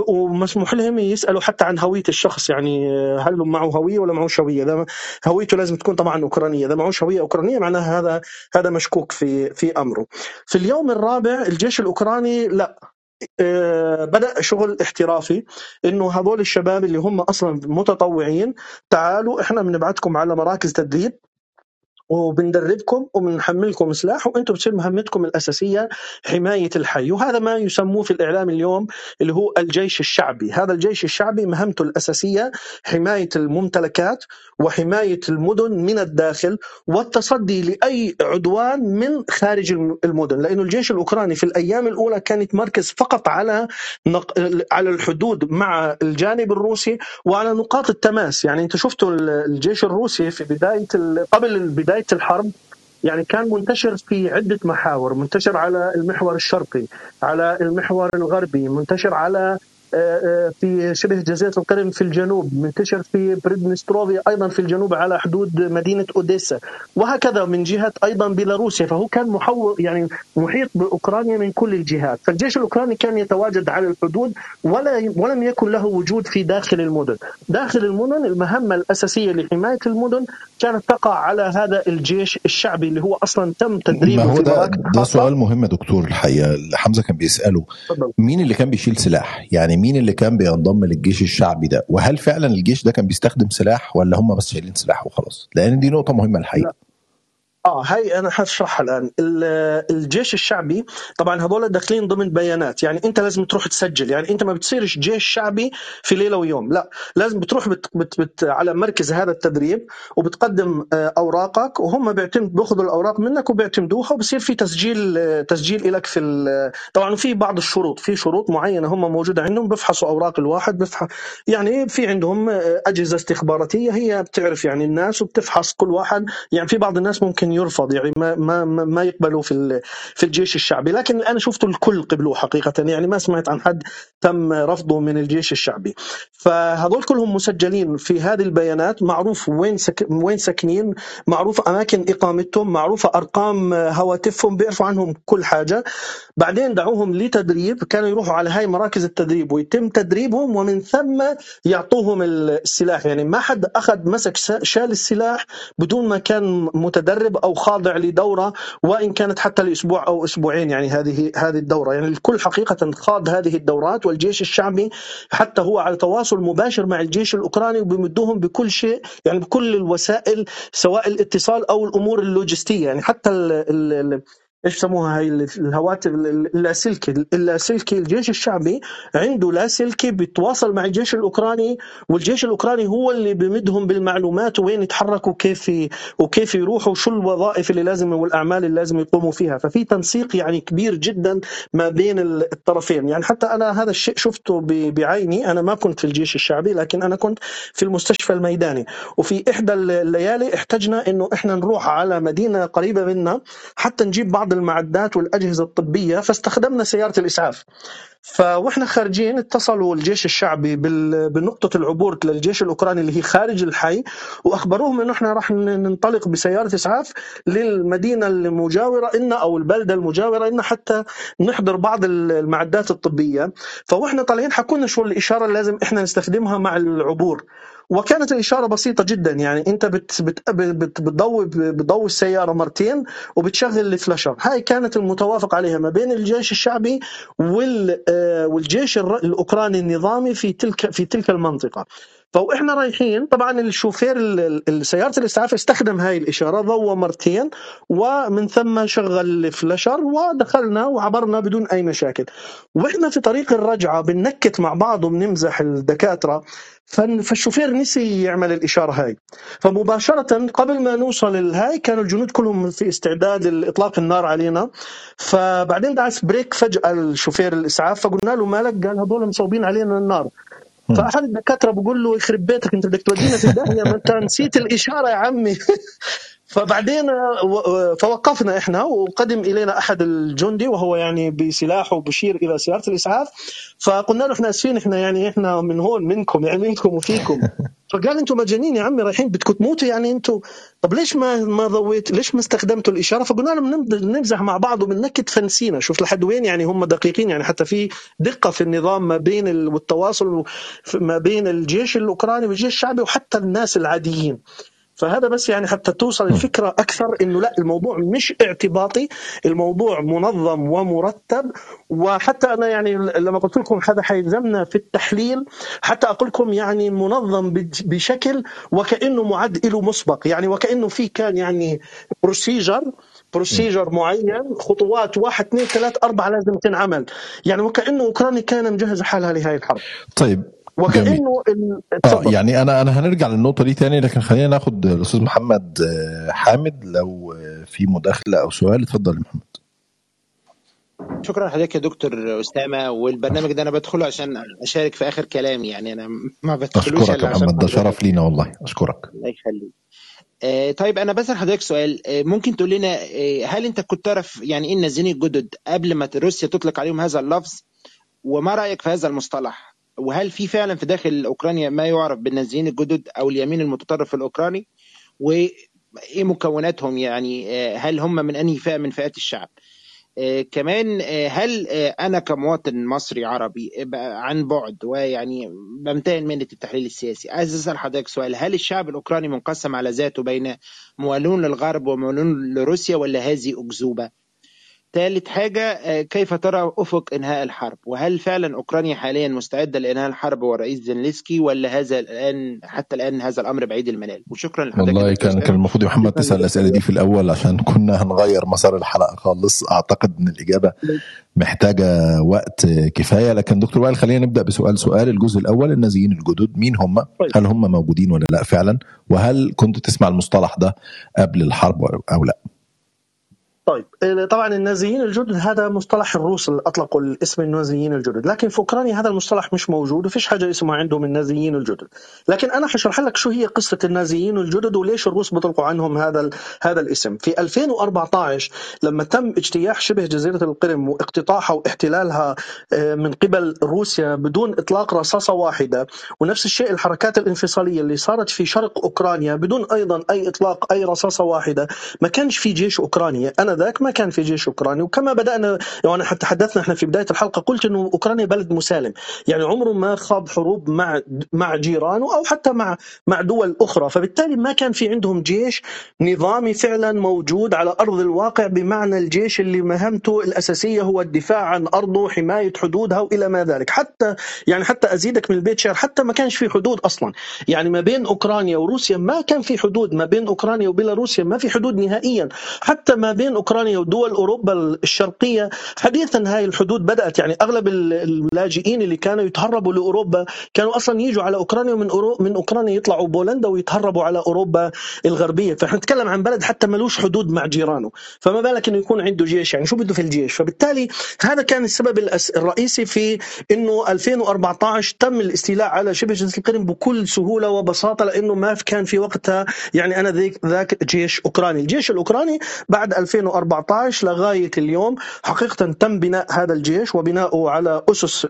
ومسموح لهم يسألوا حتى عن هوية الشخص يعني هل معه هوية ولا معه هوية؟ هويته لازم تكون طبعا أوكرانية. إذا معه هوية أوكرانية معناها هذا هذا مشكوك في في أمره. في اليوم الرابع الجيش الأوكراني لا. آه، بدأ شغل احترافي إنه هذول الشباب اللي هم أصلا متطوعين تعالوا إحنا بنبعثكم على مراكز تدريب. وبندربكم وبنحملكم سلاح وأنتم بتصير مهمتكم الأساسية حماية الحي. وهذا ما يسموه في الإعلام اليوم اللي هو الجيش الشعبي، هذا الجيش الشعبي مهمته الأساسية حماية الممتلكات وحماية المدن من الداخل والتصدي لأي عدوان من خارج المدن، لأنه الجيش الأوكراني في الأيام الأولى كان يتمركز فقط على نق... على الحدود مع الجانب الروسي وعلى نقاط التماس، يعني انت شفتوا الجيش الروسي في بداية قبل بدايه بداية الحرب يعني كان منتشر في عدة محاور، منتشر على المحور الشرقي، على المحور الغربي، منتشر على في شبه جزيرة القرم في الجنوب منتشر في بريدنستروفيا أيضا في الجنوب على حدود مدينة أوديسا. وهكذا من جهة أيضا بيلاروسيا فهو كان محور يعني محيط بأوكرانيا من كل الجهات. فالجيش الأوكراني كان يتواجد على الحدود ولا ولم يكن له وجود في داخل المدن. داخل المدن المهمة الأساسية لحماية المدن كانت تقع على هذا الجيش الشعبي اللي هو أصلا تم تدريبه ما هو ده, ده سؤال مهم دكتور الحقيقة. حمزة كان بيسأله مين اللي كان بيشيل سلاح؟ يعني مين اللي كان بينضم للجيش الشعبي ده؟ وهل فعلا الجيش ده كان بيستخدم سلاح ولا هم بس شايلين سلاح وخلاص؟ لأن دي نقطة مهمة الحقيقة. لا. آه هاي أنا حشرحها الآن. الجيش الشعبي طبعا هذول داخلين ضمن بيانات. يعني أنت لازم تروح تسجل. يعني أنت ما بتصيرش جيش شعبي في ليلة ويوم. لا لازم بتروح بت بت بت على مركز هذا التدريب وبتقدم آه، أوراقك وهم بيعتمد بيأخذوا الأوراق منك وبيعتمدوها وبصير في تسجيل آه، تسجيل لك في طبعا في بعض الشروط. في شروط معينة هم موجودة عندهم. بيفحصوا أوراق الواحد بيفحص يعني في عندهم آه، أجهزة استخباراتية. هي بتعرف يعني الناس وبتفحص كل واحد. يعني في بعض الناس ممكن يرفض يعني ما ما ما يقبلوا في في الجيش الشعبي. لكن أنا شفت الكل قبلوه حقيقة يعني ما سمعت عن حد تم رفضه من الجيش الشعبي. فهذول كلهم مسجلين في هذه البيانات معروف وين سك... وين ساكنين معروف أماكن إقامتهم معروفه أرقام هواتفهم بيعرفوا عنهم كل حاجة. بعدين دعوهم لتدريب كانوا يروحوا على هاي مراكز التدريب ويتم تدريبهم ومن ثم يعطوهم السلاح. يعني ما حد أخذ مسك شال السلاح بدون ما كان متدرب أو خاضع لدورة وإن كانت حتى لأسبوع أو أسبوعين يعني هذه هذه الدورة. يعني الكل حقيقة خاض هذه الدورات والجيش الشعبي حتى هو على تواصل مباشر مع الجيش الأوكراني وبيمدوهم بكل شيء يعني بكل الوسائل سواء الاتصال أو الأمور اللوجستية. يعني حتى ال ال إيش يسموها هاي؟ الهواتف اللاسلكي اللاسلكي الجيش الشعبي عنده لاسلكي بيتواصل مع الجيش الأوكراني والجيش الأوكراني هو اللي بيمدهم بالمعلومات وين يتحركوا كيف وكيف يروحوا وشو الوظائف اللي لازم والأعمال اللي لازم يقوموا فيها. ففي تنسيق يعني كبير جدا ما بين الطرفين. يعني حتى أنا هذا الشيء شفته بعيني. أنا ما كنت في الجيش الشعبي لكن أنا كنت في المستشفى الميداني. وفي إحدى الليالي احتجنا إنه إحنا نروح على مدينة قريبة منا حتى نجيب بعض المعدات والأجهزة الطبية فاستخدمنا سيارة الإسعاف. فواحنا خارجين اتصلوا الجيش الشعبي بنقطة العبور للجيش الأوكراني اللي هي خارج الحي وأخبروهم إنه إحنا راح ننطلق بسيارة إسعاف للمدينة المجاورة لنا أو البلدة المجاورة لنا حتى نحضر بعض المعدات الطبية. فواحنا طالعين حكوا لنا شو الإشارة اللي لازم إحنا نستخدمها مع العبور. وكانت الإشارة بسيطة جدا يعني أنت بت بت بت بتضوي بتضوي السيارة مرتين وبتشغل ال flasher. هاي كانت المتوافق عليها ما بين الجيش الشعبي وال والجيش الأوكراني النظامي في تلك في تلك المنطقة. فاحنا رايحين طبعا الشوفير سياره الاسعاف استخدم هاي الإشارة ضوى مرتين ومن ثم شغل ال flasher ودخلنا وعبرنا بدون أي مشاكل. وإحنا في طريق الرجعة بننكت مع بعض وبنمزح الدكاترة. فالشوفير نسي يعمل الإشارة هاي. فمباشرة قبل ما نوصل الهاي كانوا الجنود كلهم في استعداد لإطلاق النار علينا. فبعدين دعس brake فجأة الشوفير الإسعاف فقلنا له مالك؟ قال هذول مصوبين علينا النار. فاحد الدكاترة بقول له يخرب بيتك أنت بدك تودينا في الداهية ما أنت نسيت الإشارة يا عمي. [laughs] فبعدين فوقفنا إحنا وقدم إلينا أحد الجندي وهو يعني بسلاحه بشير إلى سيارة الإسعاف. فقلنا له إحنا آسفين إحنا يعني إحنا من هون منكم يعني منكم وفيكم. [laughs] فقال أنتم مجانين يا عمي رايحين بدكم تموتوا يعني أنتم طب ليش ما ما ضويت ليش ما استخدمتوا الإشارة؟ فقلنا لهم نمزح مع بعض وبننكت فنسينا. شوف لحد وين يعني هم دقيقين يعني حتى في دقة في النظام ما بين والتواصل ما بين الجيش الأوكراني والجيش الشعبي وحتى الناس العاديين. فهذا بس يعني حتى توصل الفكرة أكثر إنه لا الموضوع مش اعتباطي الموضوع منظم ومرتب. وحتى أنا يعني لما قلت لكم هذا حيلزمنا في التحليل حتى أقول لكم يعني منظم بشكل وكأنه معد له مسبق. يعني وكأنه في كان يعني procedure procedure معين خطوات واحد اثنين ثلاث أربعة لازم تنعمل يعني وكأنه اوكرانيا كان مجهزه حالها لهذه الحرب. طيب وكأنه آه يعني أنا أنا هنرجع للنقطة دي تاني لكن خلينا ناخد الأستاذ محمد حامد لو في مداخلة أو سؤال. اتفضل يا محمد. شكرا لحضرتك يا دكتور اسامه والبرنامج ده أنا بدخله عشان أشارك في آخر كلام. يعني أنا ما بدخلوش أشكرك يا محمد. ده شرف لينا والله. أشكرك. الله يخليك. آه طيب أنا بسأل حضرتك سؤال. آه ممكن تقول لنا آه هل أنت كنت تعرف يعني إيه النازلين الجدد قبل ما روسيا تطلق عليهم هذا اللفظ؟ وما رأيك في هذا المصطلح؟ وهل في فعلا في داخل أوكرانيا ما يعرف بالنازيين الجدد أو اليمين المتطرف الأوكراني؟ وإيه مكوناتهم يعني؟ هل هم من أنهي فئة من فئات الشعب؟ كمان هل أنا كمواطن مصري عربي عن بعد ويعني بمتهن مهنة التحليل السياسي عايز أسأل حضرتك سؤال. هل الشعب الأوكراني منقسم على ذاته بين موالون للغرب وموالون لروسيا ولا هذه أكذوبة؟ ثالث حاجة كيف ترى أفق إنهاء الحرب؟ وهل فعلا أوكرانيا حاليا مستعدة لإنهاء الحرب والرئيس زيلينسكي ولا هذا الآن حتى الآن هذا الأمر بعيد المنال وشكرا لحضرتك. والله كان كان المفروض يا محمد تسأل الأسئلة دي في الأول عشان كنا هنغير مسار الحلقة خالص. أعتقد إن الإجابة محتاجة وقت كفاية. لكن دكتور وائل خلينا نبدأ بسؤال. سؤال الجزء الأول النازيين الجدد مين هم؟ هل هم موجودين ولا لا فعلا؟ وهل كنت تسمع المصطلح ده قبل الحرب أو لا؟ طيب طبعا النازيين الجدد هذا مصطلح الروس اللي أطلقوا الاسم النازيين الجدد لكن في اوكرانيا هذا المصطلح مش موجود وفيش حاجة اسمها عندهم النازيين الجدد. لكن أنا حشرح لك شو هي قصة النازيين الجدد وليش الروس بيطلقوا عنهم هذا هذا الاسم. في 2014 لما تم اجتياح شبه جزيرة القرم واقتطاعها واحتلالها من قبل روسيا بدون إطلاق رصاصة واحدة ونفس الشيء الحركات الانفصالية اللي صارت في شرق أوكرانيا بدون أيضا أي إطلاق أي رصاصة واحدة ما كانش في جيش أوكراني. أنا ذاك ما كان في جيش أوكراني. وكما بدأنا يعني حتى تحدثنا إحنا في بداية الحلقة قلت إنه أوكرانيا بلد مسالم. يعني عمره ما خاض حروب مع مع جيرانه أو حتى مع مع دول أخرى. فبالتالي ما كان في عندهم جيش نظامي فعلا موجود على أرض الواقع بمعنى الجيش اللي مهمته الأساسية هو الدفاع عن أرضه حماية حدودها وإلى ما ذلك. حتى يعني حتى أزيدك من البيت شعر حتى ما كانش في حدود أصلا. يعني ما بين أوكرانيا وروسيا ما كان في حدود. ما بين أوكرانيا وبيلاروسيا ما في حدود نهائيا. حتى ما بين أوكرانيا ودول أوروبا الشرقية. حديثا هاي الحدود بدأت يعني أغلب اللاجئين اللي كانوا يتهربوا لأوروبا كانوا أصلا يجوا على أوكرانيا ومن أورو من أوكرانيا يطلعوا بولندا ويتهربوا على أوروبا الغربية. فإحنا نتكلم عن بلد حتى ملوش حدود مع جيرانه. فما بالك إنه يكون عنده جيش؟ يعني شو بده في الجيش؟ فبالتالي هذا كان السبب الرئيسي في إنه 2014 تم الاستيلاء على شبه جزيرة القرم بكل سهولة وبساطة لأنه ما كان في وقتها يعني أنا ذاك جيش أوكراني. الجيش الأوكراني بعد 2014 لغاية اليوم. حقيقة تم بناء هذا الجيش وبناؤه على أسس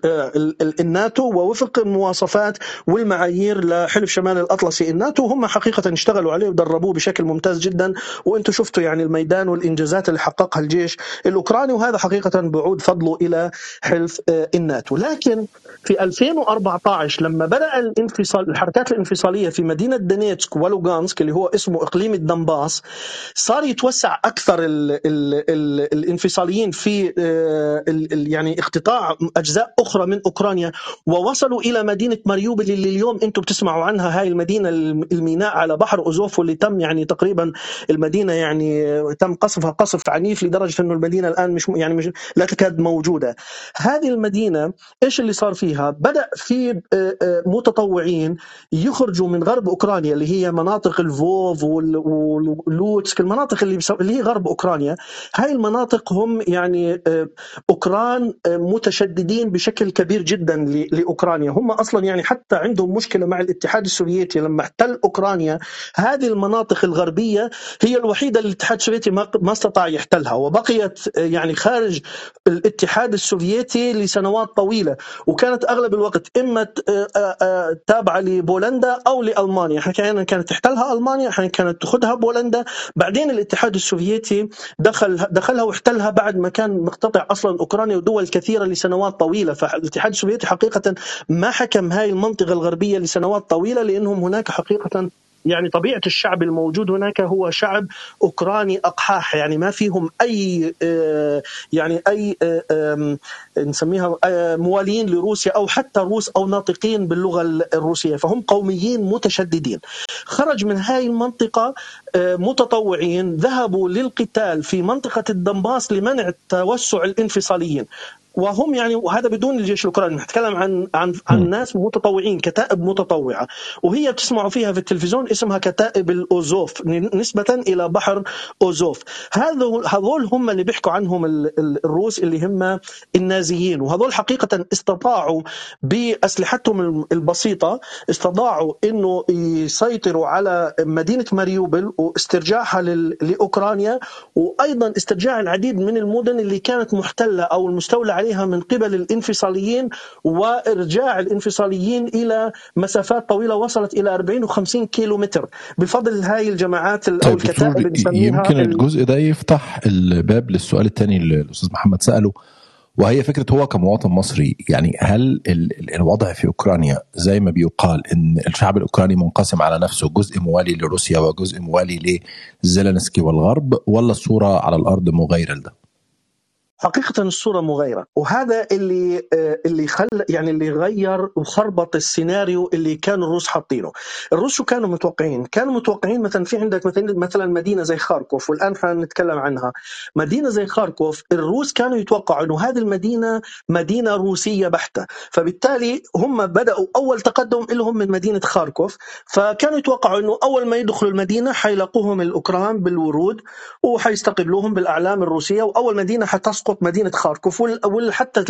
الناتو ووفق المواصفات والمعايير لحلف شمال الأطلسي. الناتو هم حقيقة اشتغلوا عليه ودربوه بشكل ممتاز جدا. وأنتم شفتوا يعني الميدان والإنجازات اللي حققها الجيش الأوكراني وهذا حقيقة بعود فضله إلى حلف الناتو. لكن في 2014 لما بدأ الانفصال الحركات الانفصالية في مدينة دونيتسك ولوغانسك اللي هو اسمه إقليم الدنباس صار يتوسع أكثر ال ال ال الانفصاليين في ال يعني اقتطاع أجزاء أخرى من أوكرانيا ووصلوا إلى مدينة ماريوبل اللي اليوم أنتم بتسمعوا عنها هاي المدينة الميناء على بحر أوزوف واللي تم يعني تقريبا المدينة يعني تم قصفها قصف عنيف لدرجة إنه المدينة الآن مش يعني مش لا تكاد موجودة. هذه المدينة إيش اللي صار فيها؟ بدأ في متطوعين يخرجوا من غرب أوكرانيا اللي هي مناطق الفوف ولوتسك المناطق اللي اللي هي غرب أوكرانيا اوكرانيا هاي المناطق هم يعني أوكران متشددين بشكل كبير جدا لأوكرانيا. هم أصلا يعني حتى عندهم مشكلة مع الاتحاد السوفيتي. لما احتل أوكرانيا هذه المناطق الغربية هي الوحيدة اللي الاتحاد السوفيتي ما استطاع يحتلها. وبقيت يعني خارج الاتحاد السوفيتي لسنوات طويلة. وكانت أغلب الوقت إما تابعة لبولندا أو لألمانيا. أحيانا كانت تحتلها ألمانيا أحيانا كانت تاخذها بولندا. بعدين الاتحاد السوفيتي دخل دخلها واحتلها بعد ما كان مقتطع أصلا أوكرانيا ودول كثيرة لسنوات طويلة. فالاتحاد السوفيتي حقيقه ما حكم هاي المنطقة الغربية لسنوات طويلة لأنهم هناك حقيقه يعني طبيعة الشعب الموجود هناك هو شعب أوكراني أقحاح. يعني ما فيهم أي يعني أي نسميها موالين لروسيا أو حتى روس أو ناطقين باللغة الروسية. فهم قوميين متشددين. خرج من هاي المنطقة متطوعين ذهبوا للقتال في منطقة الدنباس لمنع توسع الانفصاليين. وهم يعني وهذا بدون الجيش الأوكراني. نتكلم عن عن عن ناس متطوعين كتائب متطوعة. وهي بتسمعوا فيها في التلفزيون اسمها كتائب الأوزوف نسبة إلى بحر أوزوف. هذول هذول هم اللي بيحكوا عنهم الروس اللي هم النازيين. وهذول حقيقة استطاعوا بأسلحتهم البسيطة استطاعوا إنه يسيطروا على مدينة ماريوبل واسترجاعها لأوكرانيا وأيضا استرجاع العديد من المدن اللي كانت محتلة أو المستولى عليها من قبل الانفصاليين وإرجاع الانفصاليين إلى مسافات طويلة وصلت إلى 40 و50 كيلو متر بفضل هاي الجماعات أو طيب الكتائب يمكن الجزء ده يفتح الباب للسؤال الثاني اللي الأستاذ محمد سأله وهي فكرة هو كمواطن مصري يعني هل الوضع في أوكرانيا زي ما بيقال إن الشعب الأوكراني منقسم على نفسه جزء موالي لروسيا وجزء موالي لزيلينسكي والغرب ولا الصورة على الأرض مغايره لده؟ حقيقة الصورة مغايرة. وهذا اللي اللي خل يعني اللي غير وخربط السيناريو اللي كانوا الروس حاطينه. الروس شو كانوا متوقعين؟ كانوا متوقعين مثلا في عندك مثلا مثلا مدينة زي خاركوف والآن حنتكلم عنها. مدينة زي خاركوف الروس كانوا يتوقعوا إنه هذه المدينة مدينة روسية بحتة. فبالتالي هم بدأوا أول تقدم لهم من مدينة خاركوف. فكانوا يتوقعوا إنه أول ما يدخلوا المدينة حيلاقوهم الأوكران بالورود وحيستقبلوهم بالأعلام الروسية. وأول مدينة حتسقط مدينة خاركوف وحتى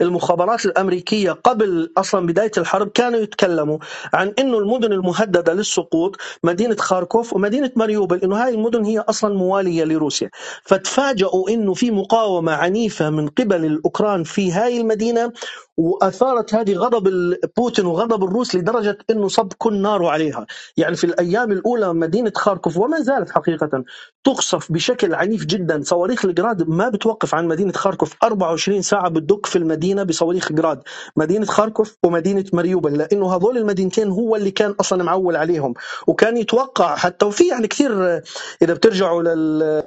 المخابرات الأمريكية قبل أصلا بداية الحرب كانوا يتكلموا عن إنه المدن المهددة للسقوط مدينة خاركوف ومدينة ماريوبل إنه هاي المدن هي أصلا موالية لروسيا. فتفاجئوا إنه في مقاومة عنيفة من قبل الأوكران في هاي المدينة وأثارت هذه غضب بوتين وغضب الروس لدرجة إنه صب كل ناره عليها، يعني في الأيام الأولى مدينة خاركوف وما زالت حقيقة تقصف بشكل عنيف جدا، صواريخ الجراد ما بتوقف عن مدينة خاركوف 24 ساعة بتدق في المدينة بصواريخ جراد، مدينة خاركوف ومدينة مريوبل لأنه هذول المدينتين هو اللي كان أصلا معول عليهم، وكان يتوقع حتى وفي يعني كثير إذا بترجعوا لل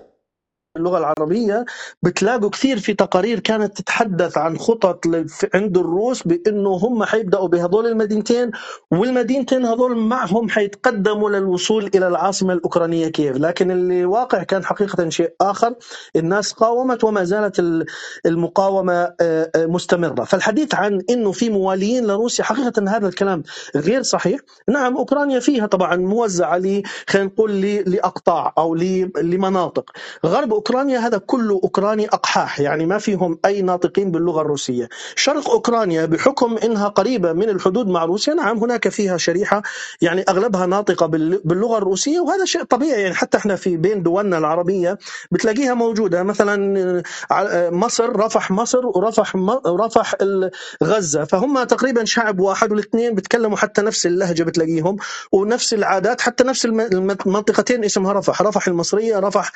اللغة العربية بتلاقوا كثير في تقارير كانت تتحدث عن خطط عند الروس بإنه هم حيبدأوا بهذول المدينتين والمدينتين هذول معهم حيتقدموا للوصول إلى العاصمة الأوكرانية كييف، لكن اللي واقع كان حقيقة شيء آخر، الناس قاومت وما زالت المقاومة مستمرة، فالحديث عن إنه في مواليين لروسيا حقيقة هذا الكلام غير صحيح، نعم أوكرانيا فيها طبعا موزعة ل خلينا نقول لأقطاع أو لمناطق، غرب أوكرانيا هذا كله أوكراني أقحاح. يعني ما فيهم أي ناطقين باللغة الروسية. شرق أوكرانيا بحكم إنها قريبة من الحدود مع روسيا. نعم هناك فيها شريحة يعني أغلبها ناطقة باللغة الروسية وهذا شيء طبيعي. يعني حتى إحنا في بين دولنا العربية بتلاقيها موجودة. مثلا مصر رفح مصر ورفح رفح غزة. فهم تقريبا شعب واحد والاثنين بيتكلموا حتى نفس اللهجة بتلاقيهم ونفس العادات حتى نفس المنطقتين اسمها رفح. رفح المصرية رفح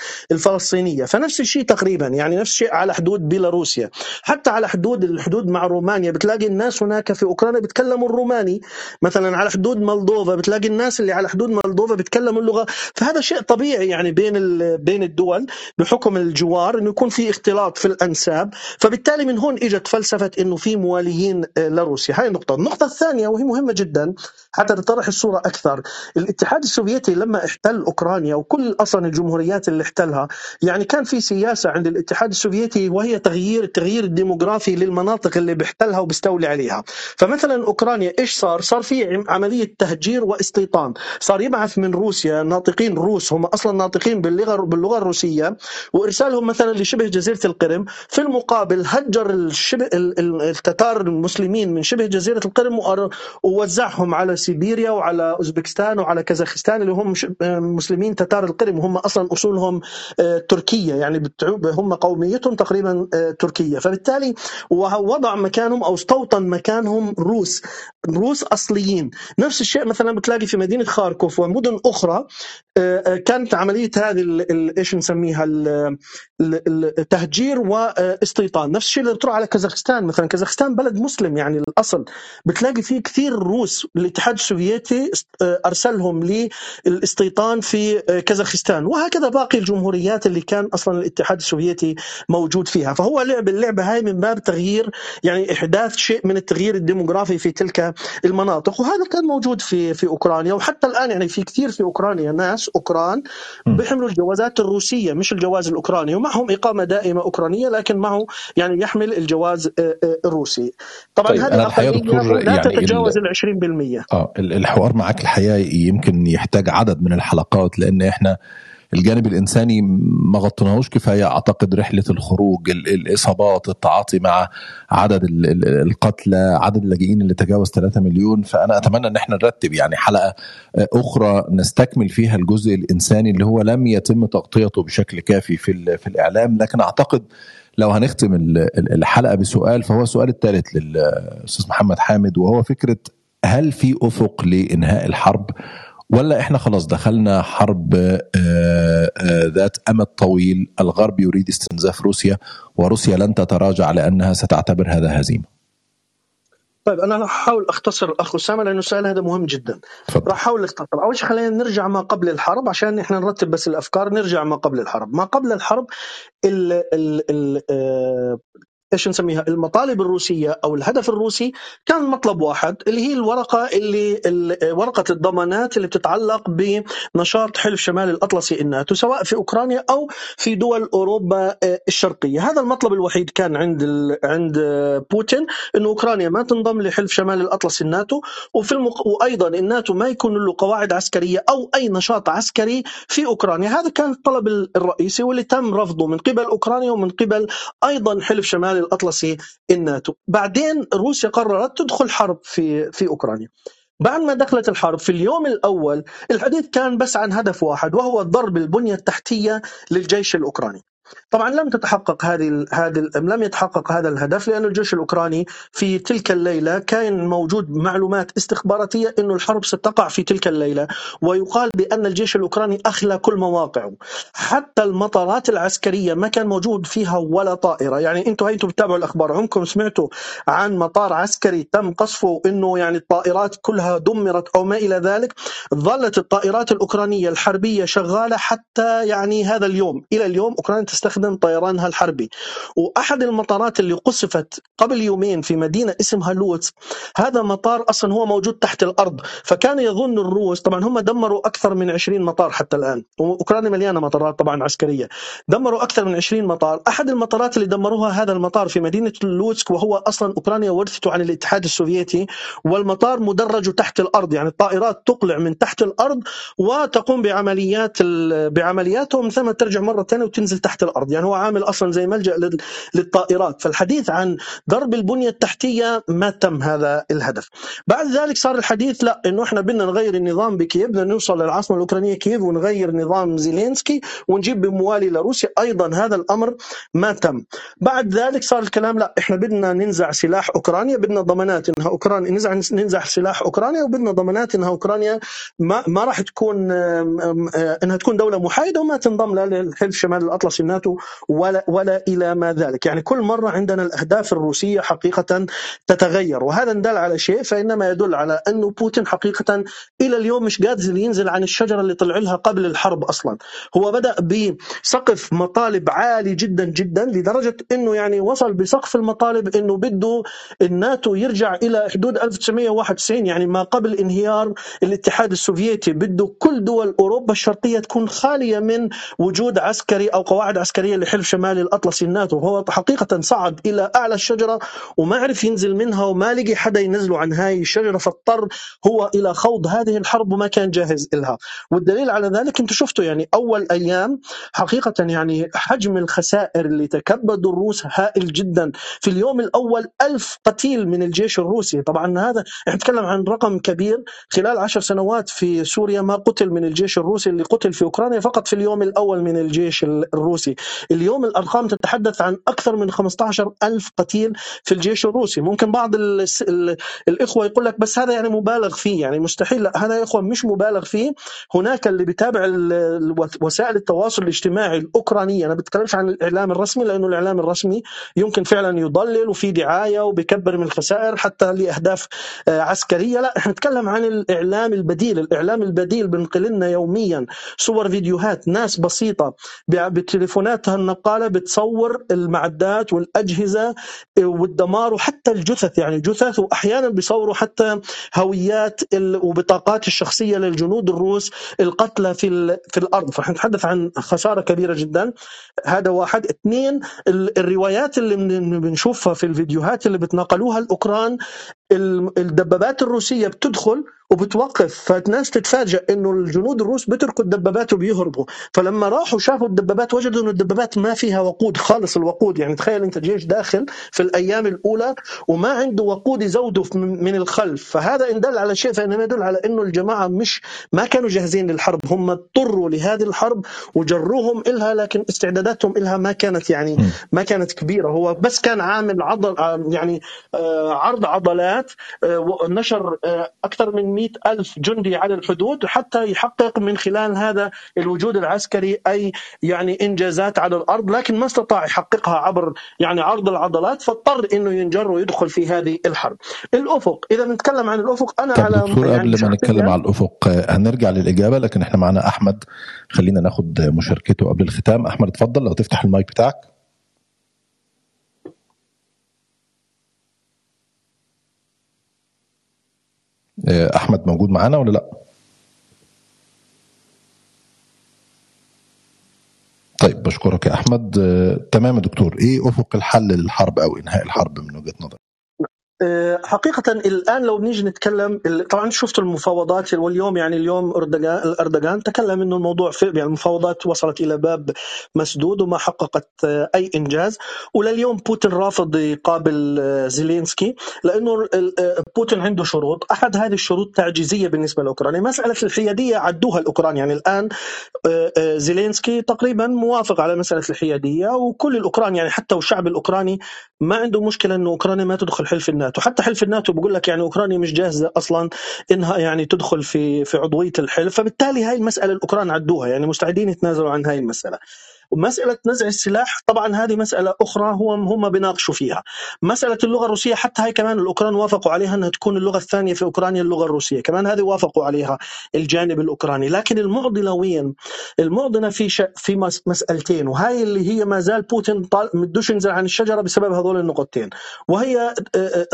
الفلسطينيه فنفس الشيء تقريبا يعني نفس الشيء على حدود بيلاروسيا. حتى على حدود الحدود مع رومانيا بتلاقي الناس هناك في أوكرانيا بيتكلموا الروماني. مثلا على حدود مولدوفا بتلاقي الناس اللي على حدود مولدوفا بيتكلموا اللغة. فهذا شيء طبيعي يعني بين بين الدول بحكم الجوار إنه يكون في اختلاط في الأنساب. فبالتالي من هون إجت فلسفة إنه في مواليين لروسيا. هاي النقطة. النقطة الثانية وهي مهمة جدا حتى تتضح الصورة أكثر. الاتحاد السوفيتي لما احتل أوكرانيا وكل أصلا الجمهوريات اللي احتلها يعني كان في سياسة عند الاتحاد السوفيتي وهي تغيير التغيير الديموغرافي للمناطق اللي بيحتلها وبيستولي عليها. فمثلا أوكرانيا إيش صار؟ صار في عملية تهجير واستيطان. صار يبعث من روسيا ناطقين روس هم أصلا ناطقين باللغة باللغة الروسية وإرسالهم مثلا لشبه جزيرة القرم. في المقابل هجر الشبه التتار المسلمين من شبه جزيرة القرم ووزعهم على سيبيريا وعلى أوزبكستان وعلى كازاخستان اللي هم مسلمين تتار القرم. وهم أصلا أصولهم آه، تركية يعني هم قوميتهم تقريبا آه، تركية. فبالتالي وضع مكانهم أو استوطن مكانهم روس روس أصليين. نفس الشيء مثلا بتلاقي في مدينة خاركوف ومدن أخرى آه، كانت عملية هذه إيش نسميها التهجير واستيطان. نفس الشيء اللي بتروح على كازاخستان مثلا. كازاخستان بلد مسلم يعني الاصل بتلاقي فيه كثير روس الاتحاد السوفيتي أرسلهم للاستيطان في كازاخستان. وهكذا باقي الجمهوريات اللي كان أصلا الاتحاد السوفيتي موجود فيها. فهو لعب اللعبة هاي من باب تغيير يعني إحداث شيء من التغيير الديموغرافي في تلك المناطق. وهذا كان موجود في في أوكرانيا. وحتى الآن يعني في كثير في أوكرانيا ناس أوكران بيحملوا الجوازات الروسية مش الجواز الأوكراني. ومعهم إقامة دائمة أوكرانية لكن معه يعني يحمل الجواز آه، آه، الروسي. طبعا طيب هذه الحقيقة لا يعني تتجاوز ال 20% آه الحوار معك الحقيقة يمكن يحتاج عدد من الحلقات لأن إحنا الجانب الإنساني ما غطيناهوش كفاية أعتقد رحلة الخروج الإصابات التعاطي مع عدد القتلى عدد اللاجئين اللي تجاوز 3 مليون. فأنا أتمنى إن إحنا نرتب يعني حلقة أخرى نستكمل فيها الجزء الإنساني اللي هو لم يتم تغطيته بشكل كافي في في الإعلام. لكن أعتقد لو هنختم الحلقة بسؤال فهو السؤال الثالث للأستاذ محمد حامد وهو فكرة هل في أفق لإنهاء الحرب؟ ولا إحنا خلاص دخلنا حرب آه، آه، ذات أمد طويل الغرب يريد استنزاف روسيا وروسيا لن تتراجع لانها ستعتبر هذا هزيمة. طيب أنا أحاول أختصر أخ أسامة لأنه السؤال هذا مهم جدا. راح أحاول أختصر. أول شيء خلينا نرجع ما قبل الحرب عشان إحنا نرتب بس الأفكار نرجع ما قبل الحرب. ما قبل الحرب ال ال ال آه، إيش نسميها المطالب الروسية أو الهدف الروسي كان مطلب واحد اللي هي الورقة اللي ورقة الضمانات اللي بتتعلق بنشاط حلف شمال الأطلسي الناتو سواء في أوكرانيا أو في دول أوروبا آه، الشرقية، هذا المطلب الوحيد كان عند عند بوتين انه أوكرانيا ما تنضم لحلف شمال الأطلسي الناتو وفي المق... وأيضا الناتو ما يكون له قواعد عسكرية أو أي نشاط عسكري في أوكرانيا، هذا كان الطلب الرئيسي واللي تم رفضه من قبل أوكرانيا ومن قبل أيضا حلف شمال الأطلسي الناتو بعدين روسيا قررت تدخل حرب في في أوكرانيا. بعد ما دخلت الحرب في اليوم الأول الحديث كان بس عن هدف واحد وهو ضرب البنية التحتية للجيش الأوكراني. طبعا لم تتحقق هذه هذه لم يتحقق هذا الهدف لأن الجيش الأوكراني في تلك الليلة كان موجود معلومات استخباراتية أن الحرب ستقع في تلك الليلة ويقال بأن الجيش الأوكراني أخلى كل مواقعه. حتى المطارات العسكرية ما كان موجود فيها ولا طائرة. يعني أنتم هيتوا بتتابعوا الأخبار عمركم سمعتوا عن مطار عسكري تم قصفه أنه يعني الطائرات كلها دمرت أو ما إلى ذلك؟ ظلت الطائرات الأوكرانية الحربية شغالة حتى يعني هذا اليوم. إلى اليوم أوكرانيا تستخدم طيرانها الحربي وأحد المطارات اللي قصفت قبل يومين في مدينة اسمها لوتس هذا مطار أصلا هو موجود تحت الأرض فكان يظن الروس طبعا هم دمروا أكثر من 20 مطار حتى الآن. وأوكرانيا مليانة مطارات طبعا عسكرية. دمروا أكثر من 20 مطار. أحد المطارات اللي دمروها هذا المطار في مدينة لوتسك وهو أصلا أوكرانيا ورثته عن الاتحاد السوفيتي والمطار مدرج تحت الأرض يعني الطائرات تقلع من تحت الأرض وتقوم بعمليات بعملياتها ومن ثم ترجع مرة ثانية وتنزل تحت الأرض يعني هو عامل أصلا زي ملجأ للطائرات. فالحديث عن ضرب البنية التحتية ما تم هذا الهدف. بعد ذلك صار الحديث لا إنه إحنا بدنا نغير النظام بكييف بدنا نوصل للعاصمة الأوكرانية كييف ونغير نظام زيلينسكي ونجيب بموالي لروسيا. أيضا هذا الأمر ما تم. بعد ذلك صار الكلام لا إحنا بدنا ننزع سلاح أوكرانيا بدنا ضمانات إنها اوكرانيا ننزع ننزع سلاح أوكرانيا وبدنا ضمانات إنها أوكرانيا ما ما راح تكون إنها تكون دولة محايدة وما تنضم للحلف شمال الأطلسي. ولا ولا إلى ما ذلك، يعني كل مرة عندنا الأهداف الروسية حقيقة تتغير وهذا دل على شيء فإنما يدل على انه بوتين حقيقة إلى اليوم مش قادر ينزل عن الشجرة اللي طلع لها قبل الحرب أصلا، هو بدأ بسقف مطالب عالي جدا جدا لدرجة إنه يعني وصل بسقف المطالب إنه بده الناتو يرجع إلى حدود 1991 يعني ما قبل انهيار الاتحاد السوفيتي. بده كل دول أوروبا الشرقية تكون خالية من وجود عسكري أو قواعد العسكرية لحلف شمالي الاطلسي الناتو. وهو حقيقة صعد إلى أعلى الشجرة وما عرف ينزل منها وما لقي حدا ينزله عن هاي الشجرة فاضطر هو إلى خوض هذه الحرب وما كان جاهز لها والدليل على ذلك أنتم شفتوا يعني أول أيام حقيقة يعني حجم الخسائر اللي تكبدوا الروس هائل جدا. في اليوم الأول ألف قتيل من الجيش الروسي. طبعا هذا نتكلم عن رقم كبير. خلال عشر سنوات في سوريا ما قتل من الجيش الروسي اللي قتل في أوكرانيا فقط في اليوم الأول من الجيش الروسي. اليوم الأرقام تتحدث عن أكثر من 15 ألف قتيل في الجيش الروسي. ممكن بعض ال ال الإخوة يقول لك بس هذا يعني مبالغ فيه يعني مستحيل. لا هذا يا إخوة مش مبالغ فيه. هناك اللي بيتابع وسائل التواصل الاجتماعي الأوكرانية. أنا بتكلمش عن الإعلام الرسمي لأنه الإعلام الرسمي يمكن فعلا يضلل وفي دعاية وبيكبر من الخسائر حتى لأهداف عسكرية. لا إحنا نتكلم عن الإعلام البديل. الإعلام البديل بنقل لنا يوميا صور فيديوهات ناس بسيطة بتليفوناتها النقاله بتصور المعدات والأجهزة والدمار وحتى الجثث يعني جثث وأحيانا بيصوروا حتى هويات وبطاقات الشخصية للجنود الروس القتلى في في الأرض. فنتحدث عن خسارة كبيرة جدا. هذا واحد. اثنين الروايات اللي بنشوفها في الفيديوهات اللي بتناقلوها الأوكران الدبابات الروسية بتدخل وبتوقف فالناس تتفاجئ إنه الجنود الروس بتركوا الدبابات وبيهربوا. فلما راحوا شافوا الدبابات وجدوا إنه الدبابات ما فيها وقود خالص الوقود. يعني تخيل أنت جيش داخل في الأيام الأولى وما عنده وقود يزوده من الخلف. فهذا إن دل على شيء فإنما يدل على إنه الجماعة مش ما كانوا جاهزين للحرب. هم اضطروا لهذه الحرب وجروهم إلها لكن استعداداتهم إلها ما كانت يعني ما كانت كبيرة. هو بس كان عامل عضل يعني عرض عضلات ونشر أكثر من مئة ألف جندي على الحدود حتى يحقق من خلال هذا الوجود العسكري أي يعني إنجازات على الأرض لكن ما استطاع يحققها عبر يعني عرض العضلات فاضطر أنه ينجر ويدخل في هذه الحرب. الأفق إذا نتكلم عن الأفق أنا على دكتور يعني قبل ما نتكلم على الأفق هنرجع للإجابة لكن إحنا معنا أحمد. خلينا ناخد مشاركته قبل الختام. أحمد اتفضل لو تفتح المايك بتاعك. أحمد موجود معانا ولا لأ؟ طيب بشكرك يا أحمد. تمام يا دكتور. إيه أفق الحل للحرب أو إنهاء الحرب من وجهة نظرك؟ حقيقة الآن لو بنيجي نتكلم طبعا شفت المفاوضات واليوم يعني اليوم أردوغان تكلم إنه الموضوع في يعني المفاوضات وصلت إلى باب مسدود وما حققت أي إنجاز. ولليوم بوتين رافض يقابل زيلينسكي لأنه بوتين عنده شروط. أحد هذه الشروط تعجيزية بالنسبة لأوكرانيا. مسألة الحيادية عدوها الأوكران. يعني الآن زيلينسكي تقريبا موافق على مسألة الحيادية. وكل الأوكران يعني حتى والشعب الأوكراني ما عنده مشكلة إنه أوكرانيا ما تدخل حلف الناتو الناتو حتى حلف الناتو بيقول لك يعني أوكرانيا مش جاهزة أصلا إنها يعني تدخل في في عضوية الحلف فبالتالي هاي المسألة الأوكران عدوها يعني مستعدين يتنازلوا عن هاي المسألة. ومسألة نزع السلاح طبعا هذه مسألة أخرى هو هم بيناقشوا فيها. مسألة اللغة الروسية حتى هاي كمان الأوكران وافقوا عليها أنها تكون اللغة الثانية في أوكرانيا اللغة الروسية. كمان هذه وافقوا عليها الجانب الأوكراني. لكن المعضلة وين المعضلة في ش... في مس... مسألتين وهي اللي هي ما زال بوتين طال... مدوش ينزل عن الشجرة بسبب هذول النقطتين. وهي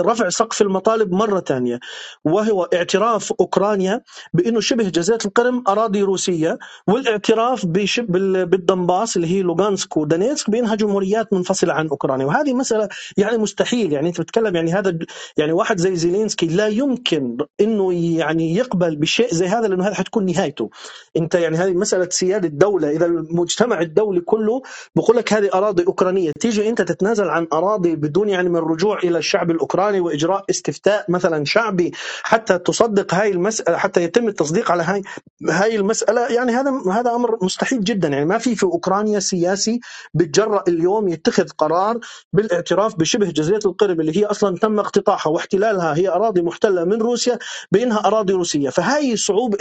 رفع سقف المطالب مرة ثانية وهو اعتراف أوكرانيا بأنه شبه جزيرة القرم أراضي روسية والاعتراف بشب... بالدونباس اللي هي لوغانسك ودونيتسك بانها جمهوريات منفصلة عن أوكرانيا. وهذه مسألة يعني مستحيل. يعني أنت بتتكلم يعني هذا يعني واحد زي زيلينسكي لا يمكن إنه يعني يقبل بشيء زي هذا لأنه هذا حتكون نهايته. أنت يعني هذه مسألة سيادة الدولة. إذا المجتمع الدولي كله بقول لك هذه أراضي أوكرانية. تيجي أنت تتنازل عن أراضي بدون يعني من الرجوع إلى الشعب الأوكراني وإجراء استفتاء مثلا شعبي حتى تصدق هاي المسألة حتى يتم التصديق على هاي هاي المسألة. يعني هذا هذا أمر مستحيل جدا. يعني ما في في أوكرانيا سياسي بتجرأ اليوم يتخذ قرار بالاعتراف بشبه جزيرة القرم اللي هي أصلا تم اقتطاعها واحتلالها. هي أراضي محتلة من روسيا بأنها أراضي روسية. فهي صعوبة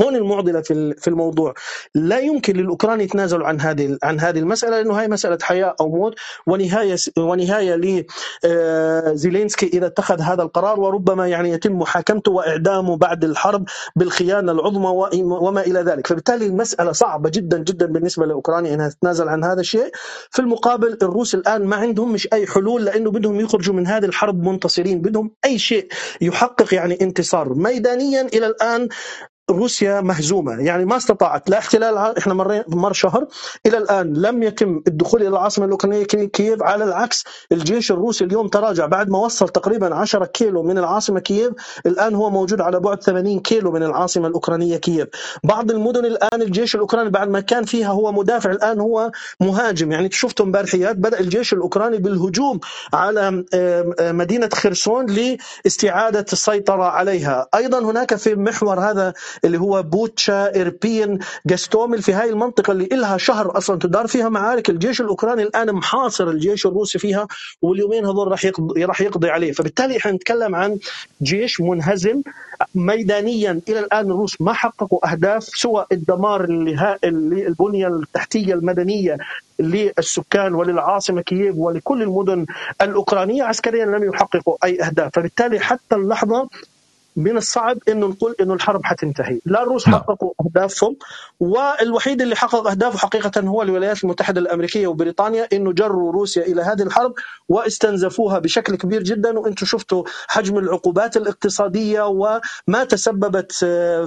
هون المعضلة في في الموضوع. لا يمكن للأوكران يتنازلوا عن هذه عن هذه المسألة لأنه هي مسألة حياة أو موت. ونهاية ونهاية لزيلينسكي إذا اتخذ هذا القرار وربما يعني يتم محاكمته وإعدامه بعد الحرب بالخيانة العظمى وما إلى ذلك. فبالتالي المسألة صعبة جدا جدا بالنسبة لأوكرانيا أنها تتنازل عن هذا الشيء. في المقابل الروس الآن ما عندهم مش أي حلول لأنه بدهم يخرجوا من هذه الحرب منتصرين بدهم أي شيء يحقق يعني انتصار. ميدانيا إلى الآن روسيا مهزومة. يعني ما استطاعت لا احتلال إحنا مر مر شهر إلى الآن لم يتم الدخول إلى العاصمة الأوكرانية كييف على العكس الجيش الروسي اليوم تراجع بعد ما وصل تقريبا 10 كيلو من العاصمة كييف. الآن هو موجود على بعد 80 كيلو من العاصمة الأوكرانية كييف. بعض المدن الآن الجيش الأوكراني بعد ما كان فيها هو مدافع الآن هو مهاجم. يعني شفتوا امبارحيات بدأ الجيش الأوكراني بالهجوم على مدينة خرسون لإستعادة السيطرة عليها. أيضا هناك في محور هذا اللي هو بوتشا إربين جاستومل في هاي المنطقة اللي إلها شهر أصلا تدار فيها معارك. الجيش الأوكراني الآن محاصر الجيش الروسي فيها واليومين هذول راح يقضي, راح يقضي عليه. فبالتالي إحنا نتكلم عن جيش منهزم ميدانيا. إلى الآن الروس ما حققوا أهداف سوى الدمار للبنية التحتية المدنية للسكان وللعاصمة كييف ولكل المدن الأوكرانية. عسكريا لم يحققوا أي أهداف، فبالتالي حتى اللحظة من الصعب إنه نقول إنه الحرب حتنتهي، لا الروس نعم. حققوا أهدافهم والوحيد اللي حقق أهدافه حقيقة هو الولايات المتحدة الأمريكية وبريطانيا إنه جروا روسيا إلى هذه الحرب واستنزفوها بشكل كبير جدا. وأنتم شفتوا حجم العقوبات الاقتصادية وما تسببت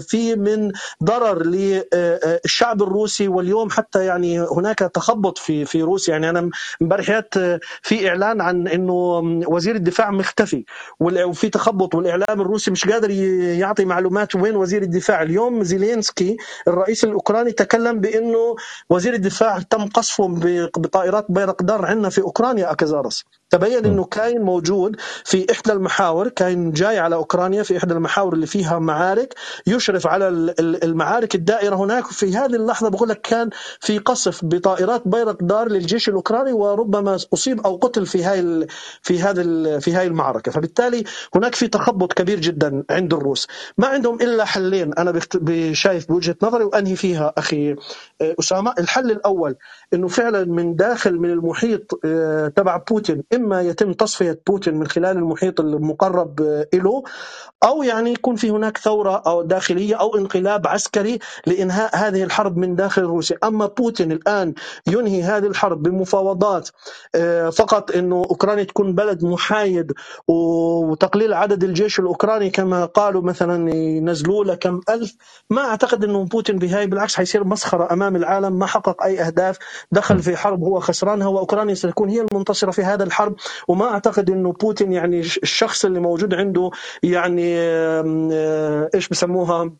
فيه من ضرر للشعب الروسي. واليوم حتى يعني هناك تخبط في في روسيا. يعني أنا امبارحيات في إعلان عن إنه وزير الدفاع مختفي وفي تخبط والإعلام الروسي مش قادر قادر يعطي معلومات وين وزير الدفاع. اليوم زيلينسكي الرئيس الأوكراني تكلم بأنه وزير الدفاع تم قصفه بطائرات بيرقدار عندنا في أوكرانيا أكازارس. تبين إنه كاين موجود في إحدى المحاور كاين جاي على أوكرانيا في إحدى المحاور اللي فيها معارك يشرف على المعارك الدائرة هناك. في هذه اللحظة بقول لك كان في قصف بطائرات بيرقدار للجيش الأوكراني وربما أصيب أو قتل في هاي في هذا في هاي المعركة. فبالتالي هناك في تخبط كبير جدا عند الروس. ما عندهم إلا حلين أنا شايف بوجهة نظري وأنهي فيها أخي أسامة الحل الأول إنه فعلا من داخل من المحيط آه، تبع بوتين إما يتم تصفية بوتين من خلال المحيط المقرب آه، له أو يعني يكون في هناك ثورة أو داخلية أو انقلاب عسكري لإنهاء هذه الحرب من داخل روسيا، أما بوتين الآن ينهي هذه الحرب بمفاوضات فقط إنه أوكرانيا تكون بلد محايد وتقليل عدد الجيش الأوكراني كما قالوا مثلا ينزلوا له كم ألف ما أعتقد إنه بوتين بهاي بالعكس حيصير مسخرة أمام العالم ما حقق أي أهداف دخل في حرب هو خسرانها وأوكرانيا ستكون هي المنتصرة في هذا الحرب. وما أعتقد إنه بوتين يعني الشخص اللي موجود عنده يعني إيش بسموها؟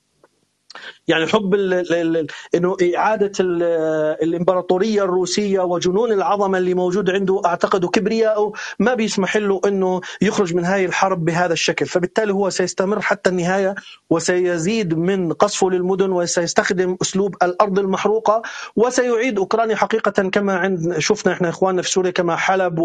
يعني حب إنه إعادة الإمبراطورية الروسية وجنون العظمة اللي موجود عنده أعتقد كبرياءه ما بيسمح له إنه يخرج من هذه الحرب بهذا الشكل، فبالتالي هو سيستمر حتى النهاية وسيزيد من قصفه للمدن وسيستخدم أسلوب الأرض المحروقة وسيعيد أوكرانيا حقيقة كما عند شفنا إحنا إخواننا في سوريا كما حلب